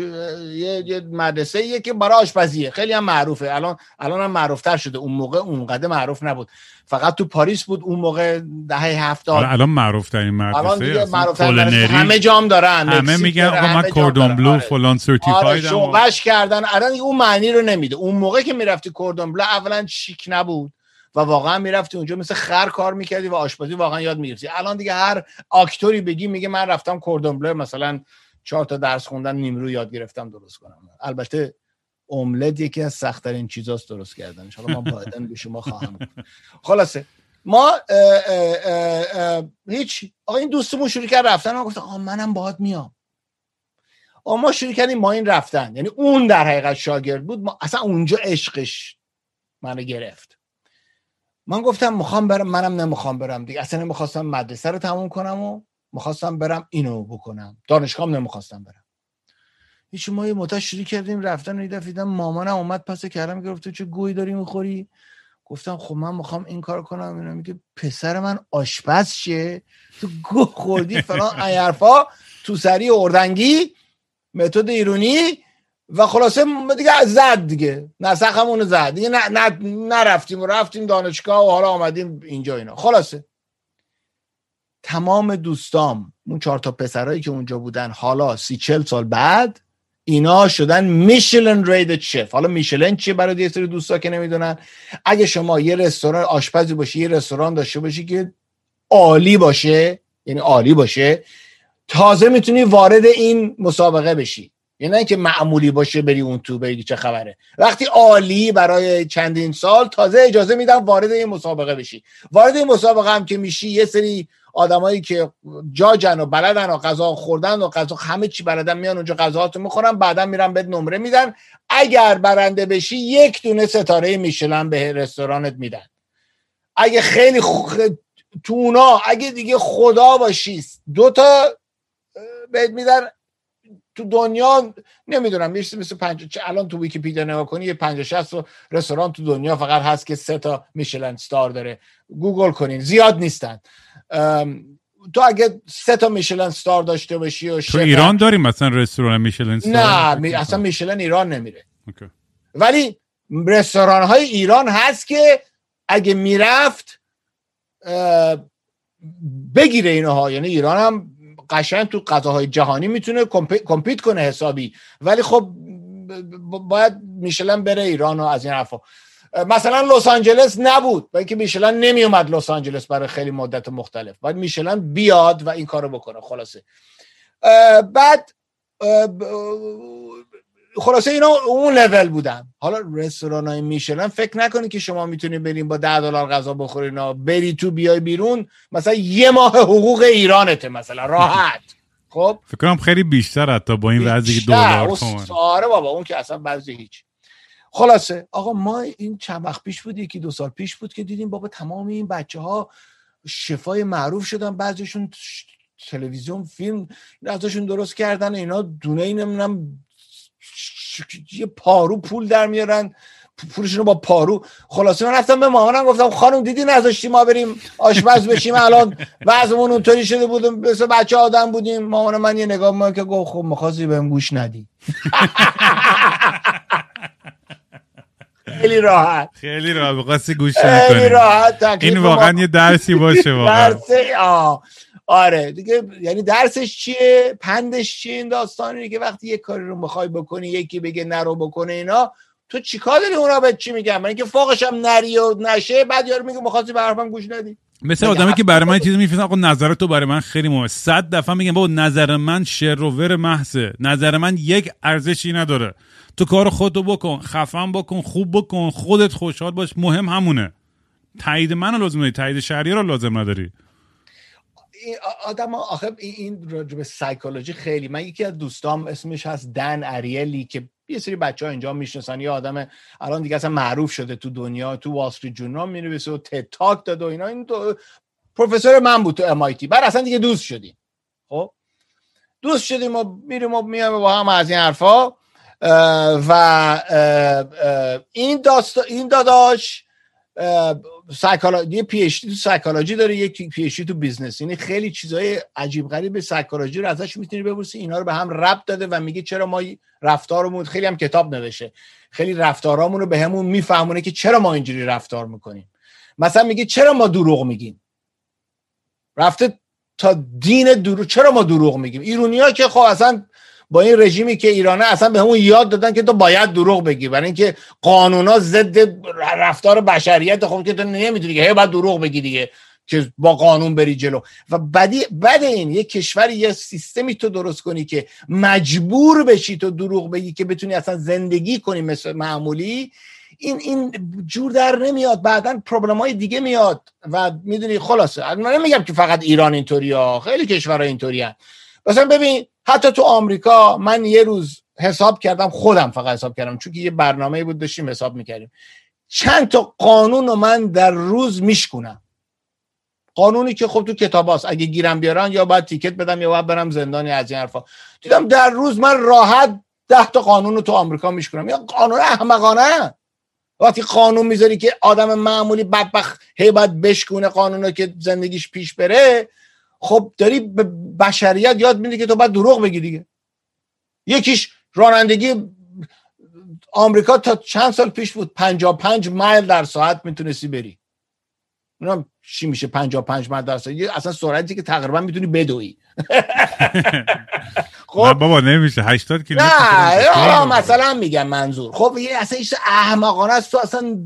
Speaker 3: یه, یه مدرسه یه که برای آشپزیه. خیلی هم معروفه. الان الان هم معروفتر شده. اون موقع اونقدر معروف نبود. فقط تو پاریس بود اون موقع دهه هفتاد.
Speaker 2: الان معروف ترین مدرسه الان
Speaker 3: همه جام دارن
Speaker 2: همه میگن من کوردون بلو آره. فلان سرتیفاید
Speaker 3: آره کردن. الان اون معنی رو نمیده. اون موقع که می‌رفتی کوردون بلو اولا شیک نبود. و واقعا می‌رفتی اونجا مثل خر کار می‌کردی و آشپزی واقعا یاد می‌گرفتی. الان دیگه هر آکتوری بگی میگه من رفتم کوردون مثلا چهار تا درس خوندن نیمرو یاد گرفتم درست کنم. البته املت یکی از سختترین چیزاست درست کردن. ان من بعدا به شما خواهم خلاصه ما هیچ آقا این دوستمون شروع کرد رفتن و گفت آقا منم باهات میام. آقا ما شروع کردیم ما این رفتن. یعنی اون در حقیقت شاگرد بود ما اصلا اونجا عشقش منو گرفت. من گفتم می‌خوام برم منم نمی‌خوام برم دیگه. اصلا نمی‌خواستم مدرسه رو تموم کنم و می‌خواستم برم اینو بکنم. دانشگاه نمی‌خواستم برم. هیچ ما یه مدت شروع کردیم رفتن و دیدم مامانم اومد پس کردم گفت چه گوی داری می‌خوری؟ گفتم خب من می‌خوام این کار کنم. اینا میگه پسر من آشپز شه تو گو خوردی فلان ایرفا تو سری اردنگی متد ایرونی و خلاصه دیگه زد دیگه. نسخمون زد. دیگه نرفتیم و رفتیم دانشگاه و حالا آمدیم اینجا اینا. خلاصه. تمام دوستام اون چهار تا پسرایی که اونجا بودن حالا سی چل سال بعد اینا شدن میشلن رید شف. حالا میشلن چیه برای یه سری دوستا که نمی‌دونن؟ اگه شما یه رستوران آشپزی باشی یه رستوران داشته باشی که عالی باشه یعنی عالی باشه تازه می‌تونی وارد این مسابقه بشی. یعنی نه که معمولی باشه بری اون تو بری چه خبره. وقتی عالی برای چندین سال تازه اجازه میدم وارد این مسابقه بشی. وارد این مسابقه هم که میشی یه سری آدمایی که جاجن و بلدن و غذا خوردن و غذا همه چی بلدن میان اونجا غذاهاتو می‌خورن بعدا میرن بهت نمره میدن. اگر برنده بشی یک دونه ستاره میشلن به رستورانت میدن. اگه خیلی خ... تو اونا اگه دیگه خدا باشی دو تا بهت میدن تو دنیا نمی‌دونم میشه مثل پنج الان تو ویکیپیدیا نگاه کنی یه 50 60 رستوران تو دنیا فقط هست که سه تا Michelin star داره. گوگل کنین زیاد نیستن. تو اگه سه تا Michelin star داشته باشی و
Speaker 2: تو ایران داریم مثلا رستوران Michelin star؟
Speaker 3: نه می... اصلا Michelin ایران نمیره. ولی رستوران های ایران هست که اگه می‌رفت بگیره اینها. یعنی ایران هم قشنگ تو غذاهای جهانی می‌تونه کمپیت کنه حسابی. ولی خب باید میشلن بره ایران و از این حرفا. مثلا لس آنجلس نبود و اینکه میشلن نمیومد لس آنجلس برای خیلی مدت مختلف. باید میشلن بیاد و این کارو بکنه. خلاصه. بعد خلاصه اینا اون لول بودن. حالا رستوران های میشلن فکر نکنی که شما می‌تونی بریم با ده دلار غذا بخورین بری تو بیای بیرون مثلا یه ماه حقوق ایرانته مثلا راحت. خب؟
Speaker 2: فکر کنم خیلی بیشتر حتی با این وضعی که دلار
Speaker 3: آره بابا اون که اصلا بعضی هیچ. خلاصه آقا ما این چند وقت پیش بود یکی دو سال پیش بود که دیدیم بابا تمام این بچه ها شفای معروف شدن بعضیشون تلویزیون فیلم ازشون درست کردن اینا دونه نمی‌دونم یه پارو پول در میارن. پولشون رو با پارو. خلاصه من رفتم به مامانم گفتم خانم دیدی نذاشتی ما بریم آشپز بشیم الان؟ وضعمون اونطوری شده بودیم مثل بچه آدم بودیم. مامان من یه نگاه من که گفت خب مخواستی بهم گوش ندی. خیلی راحت.
Speaker 2: خیلی راحت. بخواستی گوش
Speaker 3: خیلی راحت.
Speaker 2: این واقعا یه درسی باشه واقعا.
Speaker 3: آره دیگه یعنی درسش چیه؟ پندش چیه این داستانی که وقتی یه کاری رو می‌خوای بکنی یکی بگه نرو بکنه اینا تو چیکار داری اونا به چی میگن؟ من اینکه فوقش هم نری و نشه بعد یارو میگه می‌خواستی به حرفم گوش ندی
Speaker 2: مثل آدمی که برای من چیزی میفرستن آقا نظر تو برای من خیلی مهمه. صد دفعه میگم بابا نظر من شر و ور محضه. نظر من یک ارزشی نداره. تو کار خودتو بکن خفن بکن خوب بکن خودت خوشحال باش مهم همونه. تایید من لازم نداری تایید شهریه رو لازم نداری.
Speaker 3: آدم آخه این راجب سایکولوژی خیلی من یکی از دوستام اسمش هست دن اریلی که یه سری بچه ها اینجا می‌شناسن یه آدم الان دیگه اصلا معروف شده تو دنیا تو وال استریت جورنال می‌نویسه و تاک داد و اینا. این تو پروفسور من بود تو ام بعد اصلا دیگه دوست شدیم. خب. دوست شدیم و میریم و میام با هم از این حرفا. و این داست این داداش psychology PhD تو psychology داره یک PhD تو business. یعنی خیلی چیزای عجیب غریب سایکولوژی رو ازش می‌تونی بپرسی. اینا رو به هم ربط داده و میگه چرا ما رفتارمون خیلی هم کتاب نوشته. خیلی رفتارامون رو به همون میفهمونه که چرا ما اینجوری رفتار می‌کنیم. مثلا میگه چرا ما دروغ میگیم؟ رفته تا دین دروغ چرا ما دروغ میگیم؟ ایرونیا که خب اصلا با این رژیمی که ایرانه اصلا به همون یاد دادن که تو باید دروغ بگی. برای اینکه قانونا ضد رفتار بشریت خب که تو نمی‌تونی که هی باید دروغ بگی دیگه که با قانون بری جلو. و بدی بد این یه کشوری یه سیستمی تو درست کنی که مجبور بشی تو دروغ بگی که بتونی اصلا زندگی کنی مثل معمولی این این جور در نمیاد. بعدا پروبلم های دیگه میاد و می‌دونی خلاصه. من نمیگم که فقط ایران اینطوری ها خیلی کشورها اینطوری مثلا ببین حتی تو آمریکا من یه روز حساب کردم خودم فقط حساب کردم چون یه برنامه بود داشتیم حساب می‌کردیم. چند تا قانون رو من در روز میشکنم قانونی که خب تو کتاب هست. اگه گیرم بیارن یا باید تیکت بدم یا باید برم زندانی از این حرفا. دیدم در روز من راحت ده تا قانون رو تو آمریکا میشکنم یا قانون احمقانه. وقتی قانون می‌ذاری که آدم معمولی بدبخت هی باید بشکونه قانون که زندگیش پیش بره خب داری به بشریت یاد میدی که تو باید دروغ بگی دیگه. یکیش رانندگی آمریکا تا چند سال پیش بود پنج مایل در ساعت می‌تونستی بری. اونم چی میشه پنج مایل در ساعت؟ اصلا سرعتی که تقریبا می‌تونی بدوی. [LAUGHS]
Speaker 2: خب. بابا نمیشه. 80 کیلومتر
Speaker 3: نه مثلا میگم منظور. خب یه اصلا ایش احمقانه است تو اصلا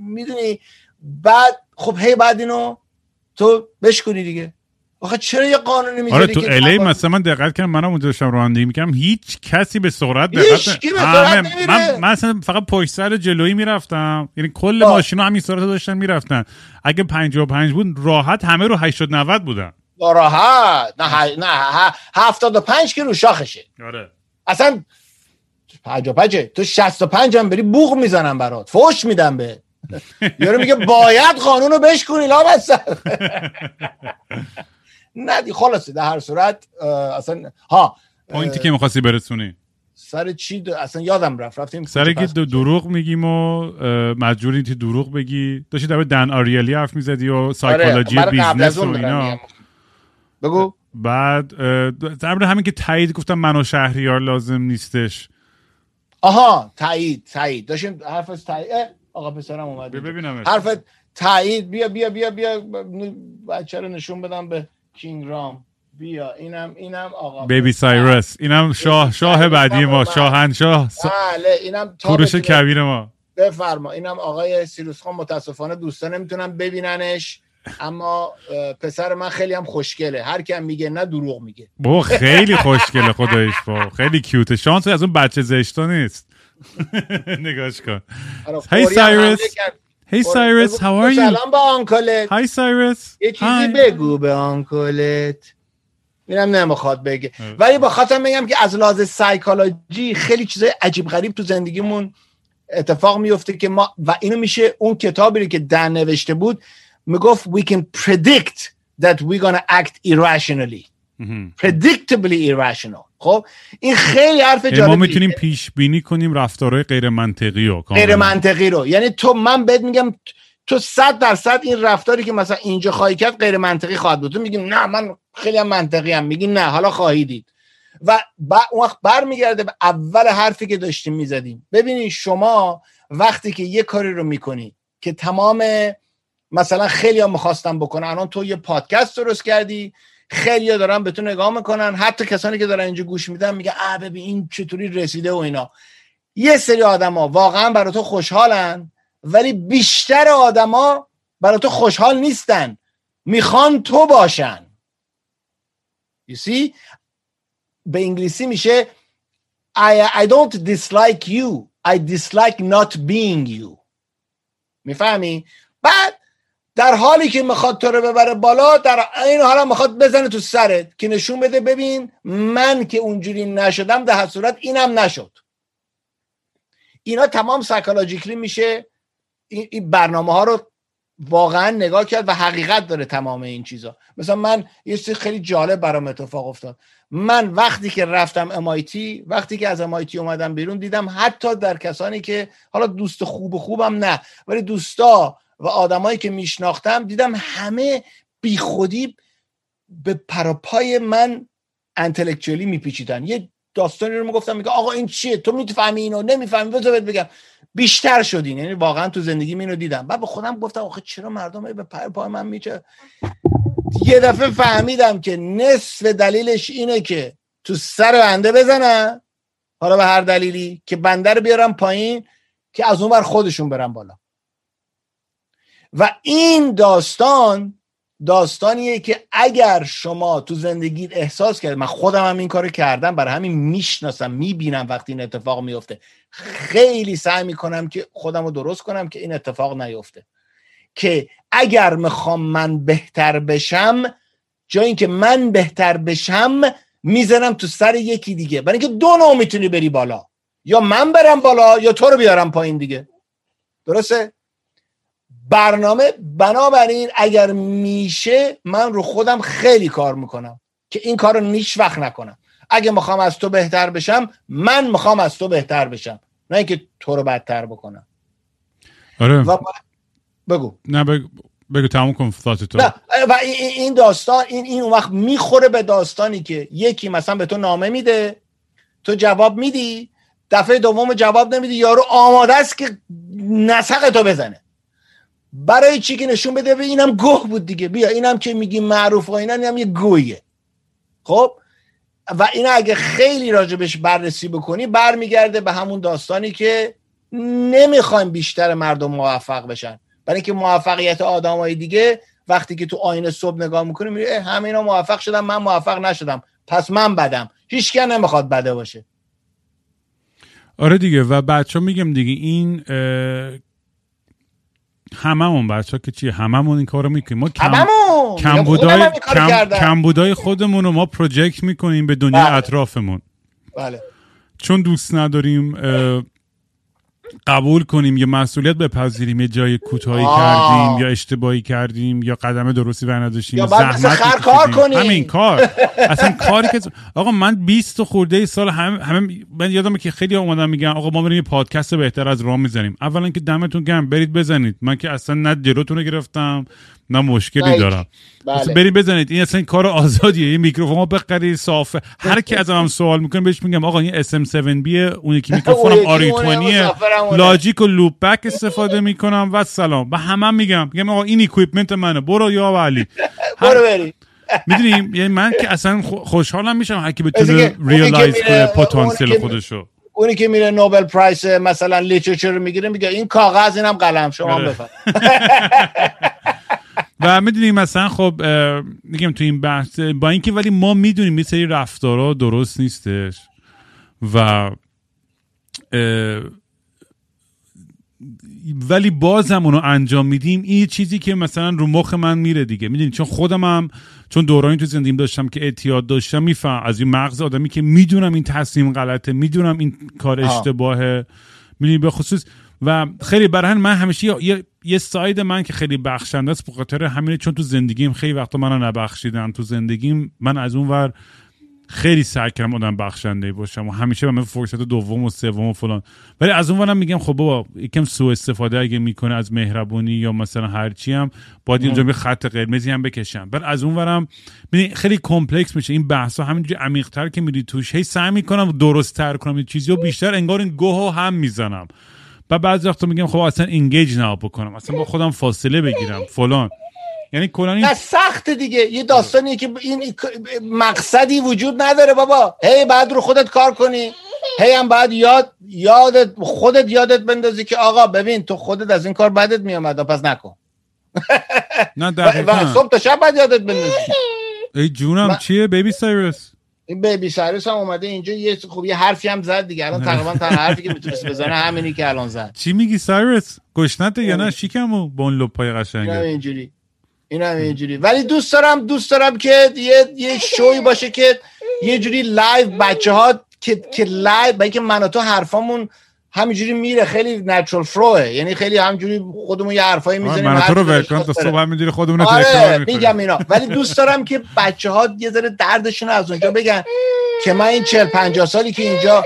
Speaker 3: می‌دونی. بعد خب هی بعد اینو تو بشکنی دیگه. آخه چرا یه قانونی می‌ذاری
Speaker 2: آره تو الی مثلا من دقت کردم منم اونجا داشتم رانندگی می‌کردم هیچ کسی به سرعت دقت من مثلا فقط پشت سر جلویی می‌رفتم. یعنی کل خب. ماشینا همین سرعت داشتن می‌رفتن. اگه 55 بود راحت همه رو 80 90 بودن.
Speaker 3: راحت. نه نه 75 که رو شاخشه.
Speaker 2: آره.
Speaker 3: اصلا پنجا پنجه تو 65 هم بری بوغ می‌زنم برات. فوش میدم به. [LAUGHS] یارو میگه باید قانونو بشکنی لا [LAUGHS] نه دی خلاصه در هر صورت اصلا ها
Speaker 2: پوینتی که می‌خواستی برسونی.
Speaker 3: سر چی اصلا یادم رفت رفتیم
Speaker 2: سر که دروغ میگیم و مجبوری که دروغ بگی. داشتی در دن آریالی حرف می‌زدی و سایکولوژی آره. بیزنس و اینا.
Speaker 3: بگو.
Speaker 2: بعد در همین که تایید گفتم منو شهریار لازم نیستش.
Speaker 3: آها تایید تایید. داشتیم حرف تایید آقا پسرم اومد
Speaker 2: ببینم
Speaker 3: حرف تایید بیا بیا بیا بیا بچه رو نشون بدم به کینگ رام بیا اینم اینم آقا.
Speaker 2: بیبی سایرس اینم شاه شاه بعدی ما شاهنشاه
Speaker 3: بله اینم
Speaker 2: کوروش کبیر ما.
Speaker 3: بفرما. اینم آقای سیروس خان متاسفانه دوستان نمی‌تونم ببیننش اما پسر من خیلی هم خوشگله. هر کم میگه نه دروغ میگه.
Speaker 2: بابا خیلی خوشگله خدایش با. خیلی کیوته. شانس از اون بچه زشتا نیست. [LAUGHS] نگاش کن. هی سایرس هی سایرس how are you?
Speaker 3: سلام به آنکلت.
Speaker 2: های سایرس
Speaker 3: یه چیزی بگو به آنکلت. میرم نمی‌خواد بگه. ولی با خاطر بگم که از لحاظ سایکولوژی خیلی چیزای عجیب غریب تو زندگیمون اتفاق میفته که ما و اینو میشه اون کتابی که دن نوشته بود می‌گفت we can predict that we're gonna act irrationally. predictably irrational. خب این خیلی حرف جالبیه
Speaker 2: ما می‌تونیم پیش بینی کنیم رفتارهای غیر منطقی رو
Speaker 3: غیر منطقی رو. یعنی تو من بهت میگم تو صد درصد این رفتاری که مثلا اینجا خواهی کرد غیر منطقی خواهد بود. تو میگیم نه من خیلی هم منطقی هم میگی نه حالا خواهی دید. و اون وقت برمیگرده به اول حرفی که داشتیم می‌زدیم. ببینید شما وقتی که یه کاری رو می‌کنی که تمام مثلا خیلی هم می‌خواستم بکنن الان تو یه پادکست درست کردی خیلی دارن به تو نگاه می‌کنن. حتی کسانی که دارن اینجا گوش میدن میگه اه ببین این چطوری رسیده و اینا. یه سری آدما واقعا برای تو خوشحالن ولی بیشتر آدما برای تو خوشحال نیستن. می‌خوان تو باشن. You see? به انگلیسی میشه I, I don't dislike you. I dislike not being you. می‌فهمی؟ بعد در حالی که می‌خواد تو رو ببره بالا در این حالا می‌خواد بزنه تو سرت که نشون بده ببین من که اونجوری نشدم در صورت اینم نشد. اینا تمام سایکولوژیکلی میشه این برنامه ها رو واقعا نگاه کرد و حقیقت داره تمام این چیزا. مثلا من یه چیز خیلی جالب برام اتفاق افتاد. من وقتی که رفتم امایتی وقتی که از امایتی اومدم بیرون دیدم حتی در کسانی که حالا دوست خوب خوبم نه ولی دوستا و آدمایی که میشناختم دیدم همه بیخودی به پراپای من انتلکچولی میپیچیدن. یه داستانی رو می‌گفتم میگه آقا این چیه؟ تو می‌فهمی اینو؟ نمی‌فهمی؟ بذار بگم. بیشتر شدین. یعنی واقعا تو زندگی اینو دیدم. بعد به خودم گفتم آخه چرا مردم به پر پای من میچه یه دفعه فهمیدم که نصف دلیلش اینه که تو سر بنده بزنن. حالا به هر دلیلی که بنده رو بیارم پایین که از اون بر خودشون برم بالا. و این داستان داستانیه که اگر شما تو زندگی احساس کرد من خودم هم این کارو کردم برای همین می‌شناسم می‌بینم وقتی این اتفاق میفته خیلی سعی می‌کنم که خودم رو درست کنم که این اتفاق نیفته. که اگر می‌خوام من بهتر بشم جای اینکه من بهتر بشم می‌زنم تو سر یکی دیگه. برای اینکه دو نوع می‌تونی بری بالا. یا من برم بالا یا تو رو بیارم پایین دیگه. درسته؟ برنامه بنابراین اگر میشه من رو خودم خیلی کار می‌کنم که این کار رو نیش وقت نکنم. اگه می‌خوام از تو بهتر بشم من می‌خوام از تو بهتر بشم. نه اینکه تو رو بدتر بکنم.
Speaker 2: آره.
Speaker 3: و بگو.
Speaker 2: نه بگو, بگو تموم کن تو.
Speaker 3: نه و این داستان این این اون وقت می‌خوره به داستانی که یکی مثلا به تو نامه میده تو جواب میدی دفعه دوم جواب نمیدی یارو آماده است که نسق تو بزنه. برای چی که نشون بده؟ به اینم گوه بود دیگه. بیا اینم که میگی معروف و اینا اینم یه گویه. خب؟ و این اگه خیلی راجبش بررسی بکنی برمیگرده به همون داستانی که نمی‌خوایم بیشتر مردم موفق بشن. برای اینکه موفقیت آدمای دیگه وقتی که تو آینه صبح نگاه می‌کنی میگه همه اینا موفق شدم من موفق نشدم. پس من بدم. هیچ نمی‌خواد بده باشه.
Speaker 2: آره دیگه. و بچه میگم دیگه این هممون بچه ها که چیه هممون این کارو می‌کنیم. ما کم کمبودای کم... کمبودای خودمون رو ما پروژکت می‌کنیم به دنیا بله. اطرافمون.
Speaker 3: بله.
Speaker 2: چون دوست نداریم قبول کنیم یا مسئولیت بپذیریم یه جای کوتاهی کردیم یا اشتباهی کردیم یا قدم درستی نداشتیم
Speaker 3: یا زحمت کار کنیم.
Speaker 2: همین کار. اصلا کاری که آقا من 20 خورده سال هم همه من یادمه که خیلی اومدن میگن آقا ما بریم پادکست بهتر از راه می‌زنیم. اولا که دمتون گرم برید بزنید. من که اصلا نه جلوتون رو گرفتم نه مشکلی دارم. بله. برید بزنید. این اصلا کار آزادیه. این میکروفون بخرید صافه هر کی از هم سوال می‌کنه بهش میگم آقا این SM7B اون یکی میکروفونم RE20 Logic و Loopback استفاده می‌کنم و سلام. و همه میگم. میگم آقا این equipment منه. برو یا علی [LAUGHS]
Speaker 3: برو بری.
Speaker 2: می‌دونیم یعنی من که اصلا خوشحالم میشم هر کی بتونه realize کنه پتانسیل خودشو.
Speaker 3: اونی که میره Nobel Prize مثلا literature می‌گیره میگه این کاغذ اینم قلم. شما آره. [LAUGHS]
Speaker 2: و می‌دونیم مثلا خب میگم تو این بحث با اینکه ولی ما می‌دونیم یه سری رفتارها درست نیستش و ولی بازم اونو انجام میدیم این چیزی که مثلا رو مخ من میره دیگه. می‌دونی؟ چون خودم هم چون دورانی تو زندگیم داشتم که اعتیاد داشتم میفهم از این مغز آدمی که می‌دونم این تصمیم غلطه می‌دونم این کار اشتباهه. می‌دونی؟ به خصوص و خیلی برای من همیشه یه, یه ساید من که خیلی بخشنده است بخاطر همینه چون تو زندگیم خیلی وقتا منو نبخشیدن. تو زندگیم من از اون ور خیلی سعی کردم آدم بخشنده باشم و همیشه به من فرصت دوم و سوم و فلان. ولی از اون ورم میگم خب بابا یکم سوء استفاده اگه می‌کنه از مهربونی یا مثلا هرچی هم باید اینجا به خط قرمزی هم بکشم. بعد از اون ورم خیلی کمپلکس میشه. این بحثا همینجوری عمیق‌تر که میری توش هی سعی می‌کنم درست‌تر کنم این چیزی و بیشتر انگار این گوه هم می‌زنم. و بعضی وقتا میگم خب اصلا انگیج نه بکنم. اصلا با خودم فاصله بگیرم فلان. یعنی کلا این
Speaker 3: سخت دیگه. یه داستانیه که این مقصدی وجود نداره بابا. هی بعد رو خودت کار کنی. هی هم بعد یاد یادت خودت یادت بندازی که آقا ببین تو خودت از این کار بدت میامد پس نکن.
Speaker 2: نه دقیقا.
Speaker 3: صبح تا شب بعد یادت بندازی.
Speaker 2: ای جونم چیه؟ بیبی سایرس
Speaker 3: این بیبی سایرس هم اومده اینجا یه خوب یه حرفی هم زد دیگه. الان تقریبا تنها حرفی که می‌تونست بزنه همینی که الان زد.
Speaker 2: چی میگی سایرس؟ گشنته یا نه. شیکمو با اون لپای قشنگه
Speaker 3: اینجوری. این هم اینجوری. ولی دوست دارم دوست دارم که یه یه شوی باشه که یه جوری live بچه ها که که live با اینکه من و تو حرفامون همینجوری میره خیلی natural flow ه یعنی خیلی همینجوری خودمون یه حرفایی می‌زنیم
Speaker 2: من تو رو ول تا صبح می‌دونی خودمون
Speaker 3: آره میگم اینا. ولی دوست دارم که بچه ها یه ذره دردشون از اونجا بگن که من این 40 50 سالی که اینجا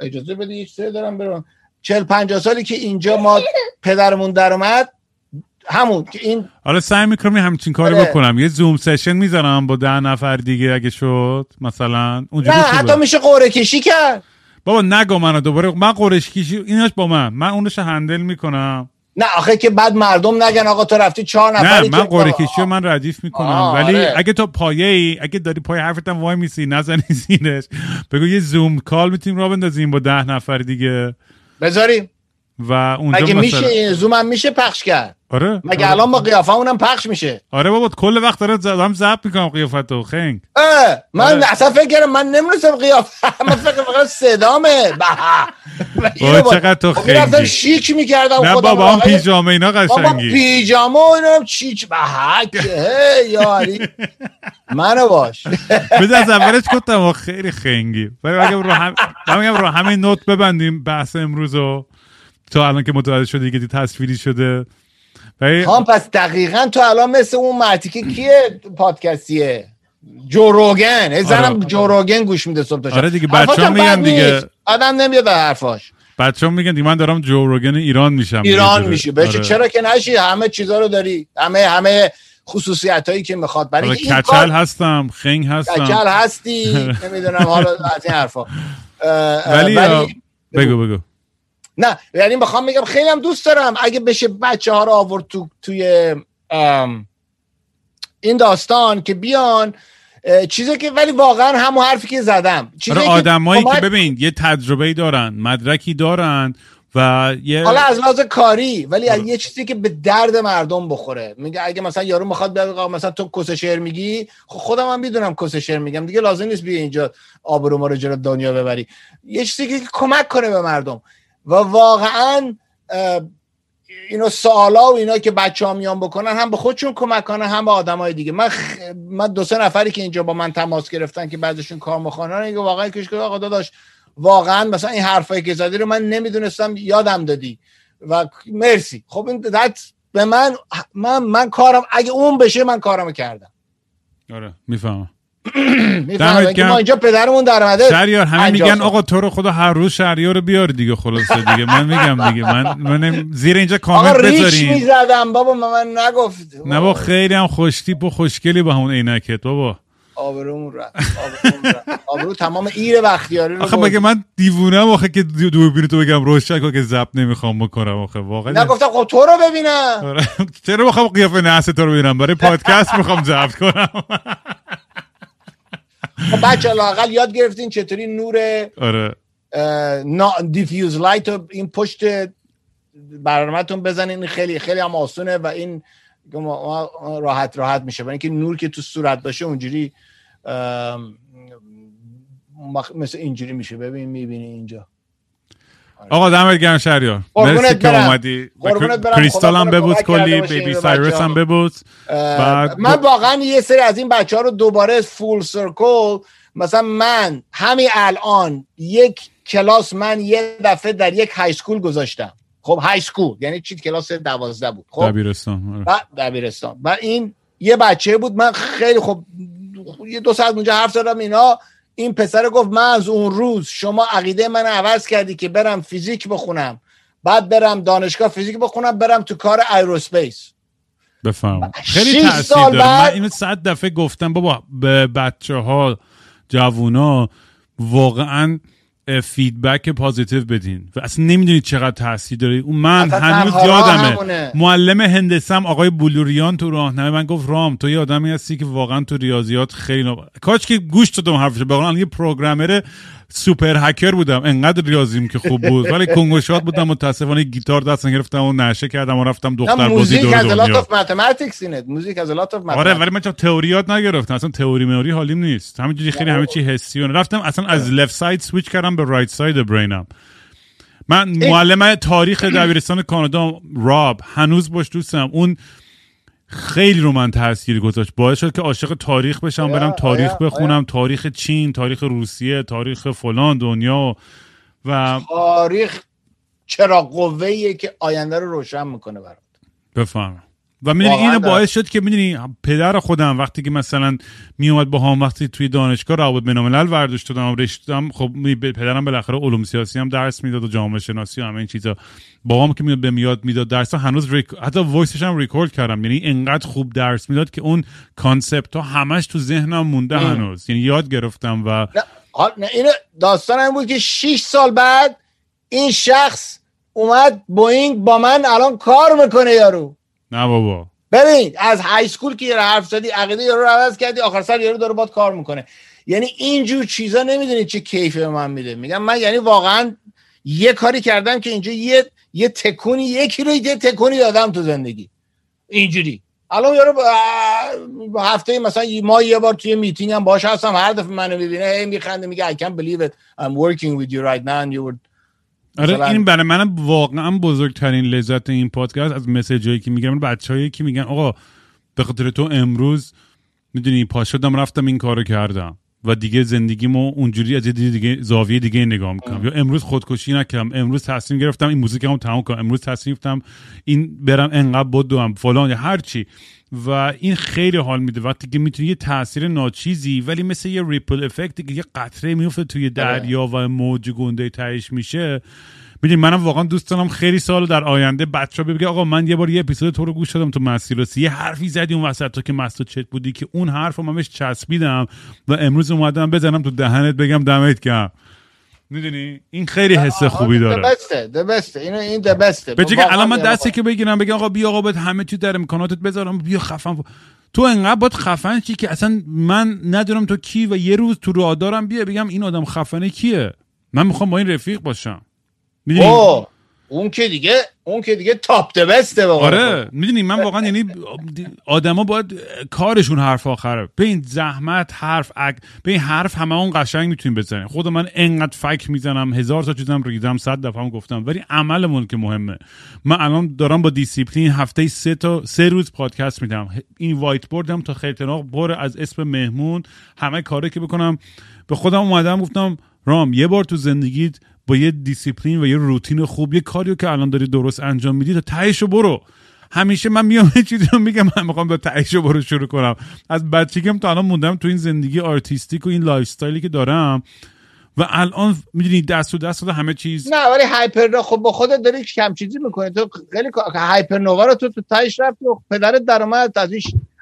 Speaker 3: اجازه بده یه دارم برم 40 50 سالی که اینجا ما پدرمون در اومد همون که این
Speaker 2: حالا سعی می‌کنم همچین کاری آره. بکنم. یه Zoom session می‌ذارم با ده نفر دیگه اگه شد مثلا.
Speaker 3: نه حتی میشه قوره کشی کرد.
Speaker 2: بابا نگو منو دوباره من قوره کشی ایناش با من. من اونش هندل می‌کنم.
Speaker 3: نه آخه که بعد مردم نگن آقا تو رفتی چهار نفری
Speaker 2: نه من قوره کشی من ردیف می‌کنم. ولی آره. اگه تو پایه ای اگه داری پای حرفتم وای میسی نزنی [LAUGHS] زینش بگو یه زوم کال می‌تونیم را بندازیم با ده نفر دیگه.
Speaker 3: بذاریم.
Speaker 2: و اونجا
Speaker 3: مگه میشه زوم هم میشه پخش کرد؟
Speaker 2: آره.
Speaker 3: مگه الان با قیافه اونم پخش میشه.
Speaker 2: آره بابا کل وقت داره زدم زب می‌کنم قیافت و خنگ
Speaker 3: من آره. اصلا فکر کردم من نمی‌رسم قیافه [LAUGHS] من فکر فقط صدامه.
Speaker 2: بابا چقدر تو خنگی.
Speaker 3: شیک می‌کردم
Speaker 2: نه بابا هم پیجامه اینا قشنگی. بابا
Speaker 3: پیجامه اینا چیچ بحک یا علی منو باش. [LAUGHS]
Speaker 2: بده از اولش گفتم خیلی خنگی. ولی اگه رو هم رو همین نوت ببندیم بحث امروزو تو الان که متوجه شدی که تصویری شده.
Speaker 3: هم پس دقیقا تو الان مثل اون مرتی که کیه پادکستیه؟ جوروگن زنم آره. جوروگن گوش میده صبح تا
Speaker 2: آره دیگه بچه میگن دیگه.
Speaker 3: آدم نمیاد به حرفاش.
Speaker 2: بچه میگن دیگه من دارم جوروگن ایران میشم.
Speaker 3: ایران میشه. بشه آره. چرا که نشی؟ همه چیزا رو داری. همه همه خصوصیت هایی که می‌خواد. برای
Speaker 2: کچل کار... هستم خنگ هستم.
Speaker 3: کچل هستی. [LAUGHS] نمی‌دونم حالا از این حرفا.
Speaker 2: ولی, ولی... بگو بگو.
Speaker 3: نه یعنی می‌خوام بگم خیلی هم دوست دارم. اگه بشه بچه ها رو آورد تو توی این داستان که بیان چیزی که ولی واقعا همون حرفی که زدم.
Speaker 2: چیزی آره آدمایی که ببین یه تجربه دارن مدرکی دارن و یه
Speaker 3: حالا از لحاظ کاری ولی از یه چیزی که به درد مردم بخوره. میگه اگه مثلا یارو می‌خواد بگه مثلا تو کس شعر میگی؟ خب خودم هم می‌دونم کس شعر میگم. دیگه لازم نیست بیا اینجا آبرو ما رو جلو دنیا ببری. یه چیزی که کمک کنه به مردم. و واقعا اینو سوالا و اینا که بچه ها میان بکنن هم به خودشون کمک کنن هم به آدمای دیگه. من من دو سه نفری که اینجا با من تماس گرفتن که بعضشون کار می‌خوانن واقعا کش آقا داداش واقعا مثلا این حرفایی که زدی رو من نمی‌دونستم یادم دادی. و مرسی. خب این به من من من کارم اگه اون بشه من کارمو کردم.
Speaker 2: آره می‌فهمم.
Speaker 3: می‌فهمم ما اینجا پدرمون در اومده.
Speaker 2: شهریار همه میگن آقا تو رو خدا هر روز شهریار رو بیار دیگه خلاصه دیگه. من میگم دیگه. من من زیر اینجا کامنت بذارین. ریچ
Speaker 3: می‌زدم. بابا من نگفت.
Speaker 2: نه با خیلی هم خوشتیپ و خوشگلی با همون عینکت بابا.
Speaker 3: آبرومون رفت. آبرو تمام ایر بختیاری رو
Speaker 2: آخه مگه من دیوونم آخه که دوربین تو بگم روشن که زب نمی‌خوام بکنم آخه. واقعا
Speaker 3: نگفتم خب تو رو ببینم.
Speaker 2: آره. چرا بخوام قیافه نحس تو رو ببینم؟ برای پادکست می‌خوام ضبط کنم.
Speaker 3: بچه لاقل یاد گرفتین چطوری نور
Speaker 2: آره.
Speaker 3: diffuse light رو این پشت برنامهتون بزنین. خیلی خیلی هم آسونه و این راحت راحت میشه. برای اینکه نور که تو صورت باشه اونجوری مثل اینجوری میشه. ببین می‌بینی اینجا.
Speaker 2: آقا دمت گرم شهریار مرسی که اومدی کریستال هم ببوس کلی baby Cyrus هم ببوس
Speaker 3: من واقعا یه سری از این بچه ها رو دوباره full circle مثلا من همین الان یک کلاس من یه دفعه در یک high school گذاشتم. خب high school یعنی چی؟ کلاس دوازده بود. خب؟
Speaker 2: دبیرستان
Speaker 3: آره. دبیرستان. و این یه بچه بود. من خیلی خب یه دو ساعت اونجا حرف زدم اینا این پسر گفت من از اون روز شما عقیده من عوض کردی که برم فیزیک بخونم. بعد برم دانشگاه فیزیک بخونم برم تو کار aerospace
Speaker 2: بفهم. خیلی تاثیر داره. بعد... من اینو صد دفعه گفتم بابا به بچه ها جوونا واقعا فیدبک پازیتیو بدین. و اصلا نمی‌دونید چقدر تاثیر داره. اون من هنوز یادمه. معلم هندسم آقای بلوریان تو راهنمه من گفت رام تو یه آدمی هستی که واقعا تو ریاضیات خیلی نب... کاش که گوش دادم حرفش به یه پروگرامر سوپر هکر بودم. انقدر ریاضیم که خوب بود. ولی کنگوشات بودم متاسفانه گیتار دست گرفتم و نشه کردم و رفتم دختر بازی دور دنیا.
Speaker 3: موزیک از لات
Speaker 2: آره ولی من چون تئوریات نگرفتم. اصلا تئوری میوری حالیم نیست. همینجوری خیلی همه چی حسی و رفتم اصلا از left side switch کردم به right side brain م من معلم تاریخ دبیرستان کانادا راب. هنوز باش دوستم. اون خیلی رو من تاثیر گذاشت. باعث شد که عاشق تاریخ بشم برم تاریخ بخونم. تاریخ چین تاریخ روسیه تاریخ فلان دنیا و
Speaker 3: تاریخ چراغ قوه که آینده رو روشن می‌کنه برات؟
Speaker 2: بفهمم. و می‌دونی اینو باعث شد که می‌دونی پدر خودم وقتی که مثلا میومد با هم وقتی توی دانشگاه روابط بین‌الملل ورزش دادم رشتم خب پدرم بالاخره علوم سیاسی هم درس می‌داد و جامعه شناسی و همه این چیزا. بابام که میاد به میاد می‌داد درس هنوز rec... حتی voice ش هم ریکورد کردم. یعنی انقدر خوب درس می‌داد که اون concept ها همش تو ذهنم مونده هنوز. یعنی یاد گرفتم و نه,
Speaker 3: نه اینو داستان این بود که 6 سال بعد این شخص اومد بوینگ با من الان کار می‌کنه یارو.
Speaker 2: نه بابا.
Speaker 3: ببین از high school که یه حرف زدی عقیده یارو رو عوض کردی آخر سر یارو داره باهات کار می‌کنه. یعنی اینجور چیزا نمی‌دونی چه کیفی به من میده. میگم من یعنی واقعا یه کاری کردم که اینجا یه یه تکونی یکی رو یه تکونی دادم تو زندگی. اینجوری. الان یارو با هفته مثلا ما یه بار توی میتینگ هم باش هستم هر دفعه منو می‌بینه هی میخنده میگه I can't believe it. I'm working with you right now and you were
Speaker 2: آره این برای منم واقعا بزرگترین لذت این پادکست از مسیجایی که میگم بچه‌هایی که میگن آقا به خاطر تو امروز می‌دونی پا شدم رفتم این کارو کردم. و دیگه زندگیمو اونجوری از دیگه زاویه دیگه نگاه می‌کنم. یا امروز خودکشی نکردم امروز تصمیم گرفتم این موزیکمو تموم کنم امروز تصمیم گرفتم این برم انقدر بدوم فلان یا هر چی. و این خیلی حال میده. وقتی که می‌تونی یه تاثیر ناچیزی ولی مثل یه ریپل افکتی که یه قطره میفته توی دریا و موج گنده تهش میشه می‌دونی منم واقعا دوست دارم خیلی سال در آینده بچه بگه آقا من یه بار یه اپیزود تو رو گوش دادم تو مسیر یه حرفی زدی اون وسط تو که مست چت بودی که اون حرف رو من بهش چسبیدم و امروز اومدم بزنم تو دهنت بگم دمت گرم. می‌دونی؟ این خیلی حس خوبی داره.
Speaker 3: دبسته دبسته. اینو این دبسته.
Speaker 2: به که الان من دستی که بگیرم بگم آقا بیا آقا همه چی در امکاناتت بذارم بیا خفم تو انقدر باید خفن چی که اصلا من ندونم تو کی و یه روز تو رادارم بیا بگم این آدم خفنه کیه. من می‌خوام با این رفیق باشم.
Speaker 3: می‌دونی اون که دیگه اون که دیگه top the best ه
Speaker 2: آره می‌دونی من واقعا یعنی آدما باید کارشون حرف آخره. به این زحمت حرف اگ... به این حرف همه اون قشنگ می‌تونیم بزنیم. خود من انقدر فک می‌زنم هزار تا چیزم ریدم صد دفعه هم گفتم. ولی عملمون که مهمه. من الان دارم با دیسیپلین هفته سه تا سه روز پادکست میدم. این whiteboard م تا خیلی پر از اسم مهمون. همه کاری که بکنم. به خودم اومدم گفتم رام یه بار تو زندگیت با یه دیسیپلین و یه روتین خوب یه کاریو که الان داری درست انجام میدی تا تهش برو. همیشه من میام یه چیزی رو میگم من می‌خوام تا تهش برو شروع کنم. از بچگیم تا الان موندم تو این زندگی artistic و این lifestyle ی که دارم و الان می‌دونی دست و دست همه چیز.
Speaker 3: نه ولی hyper خب با خودت داری کم چیزی می‌کنی. تو خیلی Hypernova رو تو تا تهش رفتی و پدرت درآمد از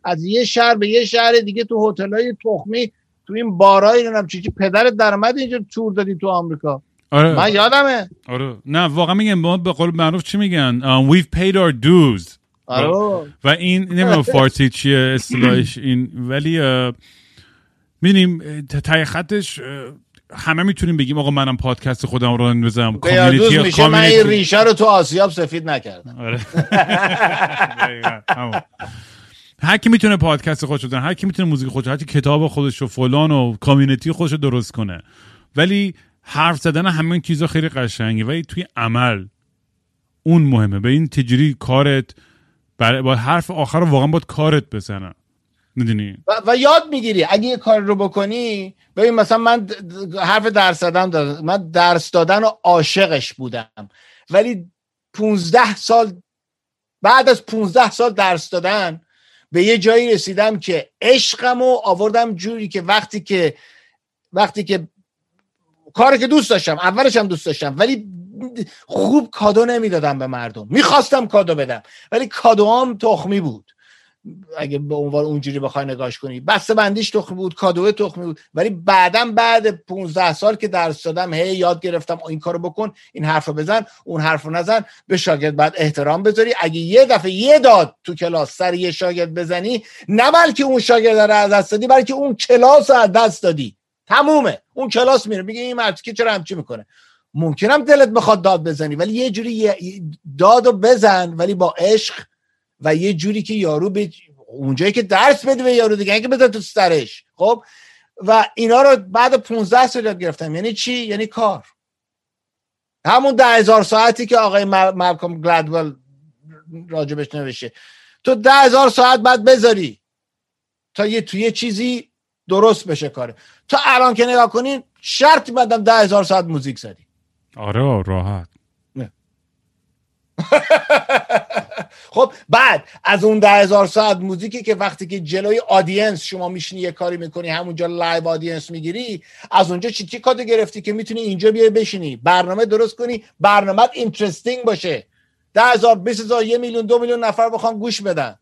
Speaker 3: از یه شهر به یه شهر دیگه تو هتلای تخمی تو این بارای نمی‌دونم چی پدرت درآمد اینجا تور دادی تو آمریکا. آره. من یادمه.
Speaker 2: آره. نه واقعا میگن ما به قول معروف چی میگن؟ Uh, we've paid our dues.
Speaker 3: آره.
Speaker 2: و این نمی‌دونم فارسی چیه اصطلاحش این ولی می‌دونیم تای خطش همه می‌تونیم بگیم آقا منم پادکست خودم رو بزنم
Speaker 3: کامیونیتی میشه. من این ریشه رو تو آسیاب سفید نکردم.
Speaker 2: آره. هر کی می‌تونه پادکست خودش رو هر کی می‌تونه موزیک خودش هر کی کتاب خودش و فلان و کامیونیتی خودش رو درست کنه. ولی حرف زدن همین چیزا خیلی قشنگه. ولی توی عمل اون مهمه. به این تجری کارت برای با حرف آخر رو واقعا باید کارت بزنن می‌دونی؟
Speaker 3: و, و, یاد می‌گیری. اگه یه کار رو بکنی ببین مثلا من حرف درس دادن دادم من درس دادن و عاشقش بودم. ولی 15 سال بعد از 15 سال درس دادن به یه جایی رسیدم که عشقم و آوردم جوری که وقتی که وقتی که کاری که دوست داشتم اولش هم دوست داشتم ولی خوب کادو نمی‌دادم به مردم. می‌خواستم کادو بدم ولی کادوام تخمی بود. اگه به عنوان اونجوری بخوای نگاش کنی. بسته بندیش تخمی بود کادوه تخمی بود. ولی بعدا بعد 15 سال که درس دادم هی یاد گرفتم این کارو بکن این حرفو بزن اون حرفو نزن به شاگرد بعد احترام بذاری. اگه یه دفعه یه داد تو کلاس سر یه شاگرد بزنی نه بلکه اون شاگرد رو از دست دادی بلکه اون کلاس رو از دست دادی. تمومه. اون کلاس میره میگه این مرد که چرا همچی می‌کنه؟ ممکنم دلت بخواد داد بزنی ولی یه جوری دادو بزن ولی با عشق و یه جوری که یارو به اونجایی که درس بده به یارو دیگه که بذار تو سرش. خب؟ و اینا رو بعد 15 سال یاد گرفتم. یعنی چی؟ یعنی کار. همون ده هزار ساعتی که آقای مالکوم گلادول راجبش نوشته. تو ده هزار ساعت بعد بذاری. تا یه توی چیزی درست بشه کاره. تا الان که نگاه کنین شرط بدم ده هزار ساعت موزیک زدی.
Speaker 2: آره راحت. [LAUGHS]
Speaker 3: خب بعد از اون ده هزار ساعت موزیکی که وقتی که جلوی audience شما میشینی یه کاری می‌کنی همونجا live audience می‌گیری از اونجا چی چی کادو گرفتی که می‌تونی اینجا بیای بشینی؟ برنامه درست کنی برنامه interesting باشه. ده هزار بیس هزار یه میلیون دو میلیون نفر بخوان گوش بدن.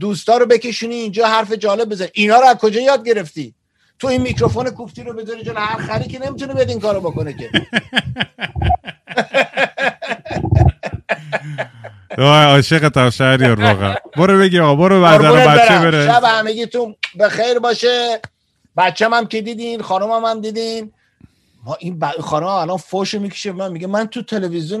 Speaker 3: دوستا رو بکشونی اینجا حرف جالب بزن. اینا رو از کجا یاد گرفتی؟ تو این میکروفون کوفتی رو بذاری جلو هر خری که نمی‌تونه بد این کارو بکنه که. [LAUGHS]
Speaker 2: عاشق شهریار واقعا برو بگی آقا برو بعدا بچه بره.
Speaker 3: شب همگی تو به خیر باشه. بچه هم که دیدین خانم هم دیدین. ما این ب... خانم الان فوش می‌کشه من میگه من تو تلویزیون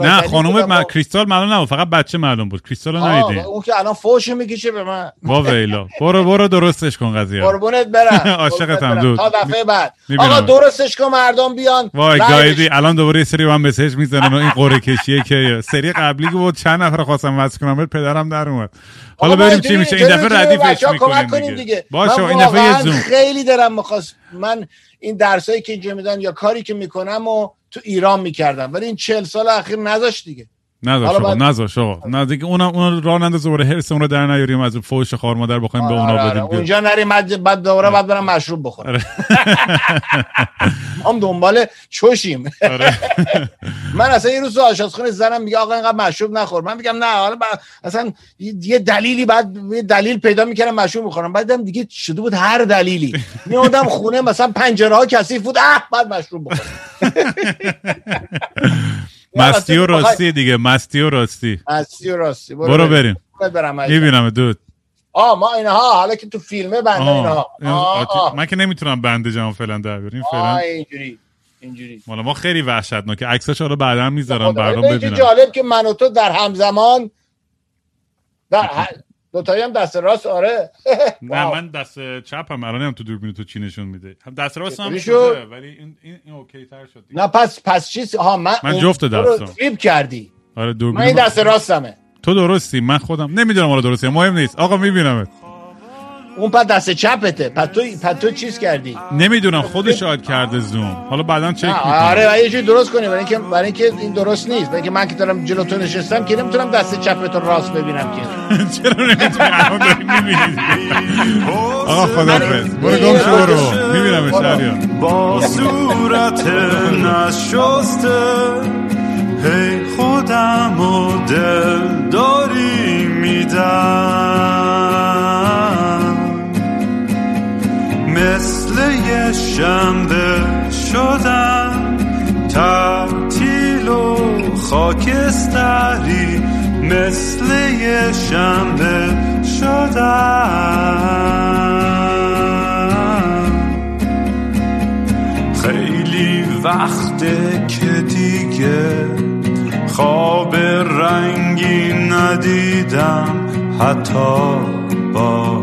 Speaker 2: نه خانم من کریستال معلوم نبود فقط بچه معلوم بود. کریستال رو ندیدین.
Speaker 3: اون که الان فوش می‌کشه به من.
Speaker 2: با ویلا. برو برو درستش کن قضیه.
Speaker 3: قربونت برم. [LAUGHS]
Speaker 2: عاشقتم دود.
Speaker 3: تا دفعه بعد. آقا درستش کن مردم بیان.
Speaker 2: وای گایدی. الان دوباره یه سری من مسیج می‌زنن و این قره کشیه که سری قبلی بود چند نفر خواستم واسه کنم پدرم در اومد. حالا بریم چی میشه؟ این دفعه ردیفش می‌کنیم دیگه. باشه این دفعه زوم.
Speaker 3: خیلی دارم می‌خواست من این درسایی که اینجا میدن یا کاری که می‌کنم و تو ایران می‌کردم. ولی این چهل سال اخیر نذاشت دیگه.
Speaker 2: نذاش آقا نذاش آقا نه دیگه اونم اون راه ننده زوره هرس اون رو در نیاریم از فوش خار مادر بخوایم به اونا
Speaker 3: آره،
Speaker 2: بدیم.
Speaker 3: اونجا نریم بعد دوباره بعد برم مشروب بخورم. آره. هم دنبال چوشیم. آره. من اصلا یه روز آشپزخونه زنم میگه آقا اینقدر مشروب نخور. من میگم نه حالا اصلا یه دلیلی بعد یه دلیل پیدا می‌کردم مشروب بخورم بعدم دیگه شده بود هر دلیلی. میومدم خونه مثلا پنجره ها کثیف بود. اه بعد مشروب بخورم. [LAUGHS]
Speaker 2: مستی و راستی دیگه مستی و راستی.
Speaker 3: مستی و راستی.
Speaker 2: برو, بریم. می‌بینم دود.
Speaker 3: آه ما اینها حالا که تو فیلمه بنده اینها. آه.
Speaker 4: من که نمی‌تونم بنده جمع فعلا در بیاریم فعلا
Speaker 3: اینجوری اینجوری.
Speaker 4: مالا ما خیلی وحشتناکه. عکساش رو بعدا می‌ذارم برام ببینم.
Speaker 3: جالب که من و تو در همزمان در دوتایی هم دست راست آره.
Speaker 4: نه من دست چپم الان هم تو دوربین تو چی نشون میده. هم دست راست هم شده ولی این این اوکی تر شد
Speaker 3: نه پس پس چیز ها من
Speaker 4: من جفت دستم.
Speaker 3: فلیپ کردی.
Speaker 4: آره دوربین
Speaker 3: من این دست راستمه.
Speaker 4: تو درستی من خودم نمی‌دونم حالا درستی مهم نیست. آقا میبینمت.
Speaker 3: اون پس دست چپته. پس تو پس تو چیز کردی؟
Speaker 4: نمی‌دونم خودش شاید کرده زوم. حالا بعدا چک می‌کنم.
Speaker 3: آره و یه جوری درست کنی. برای اینکه برای اینکه این درست نیست. برای اینکه من که دارم جلو تو نشستم که نمی‌تونم دست چپ تو راست ببینم که. [LAUGHS]
Speaker 4: چرا نمی‌تونی؟ الان داری می‌بینی. آقا خدافظ برو گم شو برو. می‌بینم شهریار.
Speaker 2: با صورت نشسته هی خودم و دل داری میدم. مثل یه شنبه شدم تعطیل و خاکستری مثل یه شنبه شدم خیلی وقته که دیگه خواب رنگی ندیدم حتی با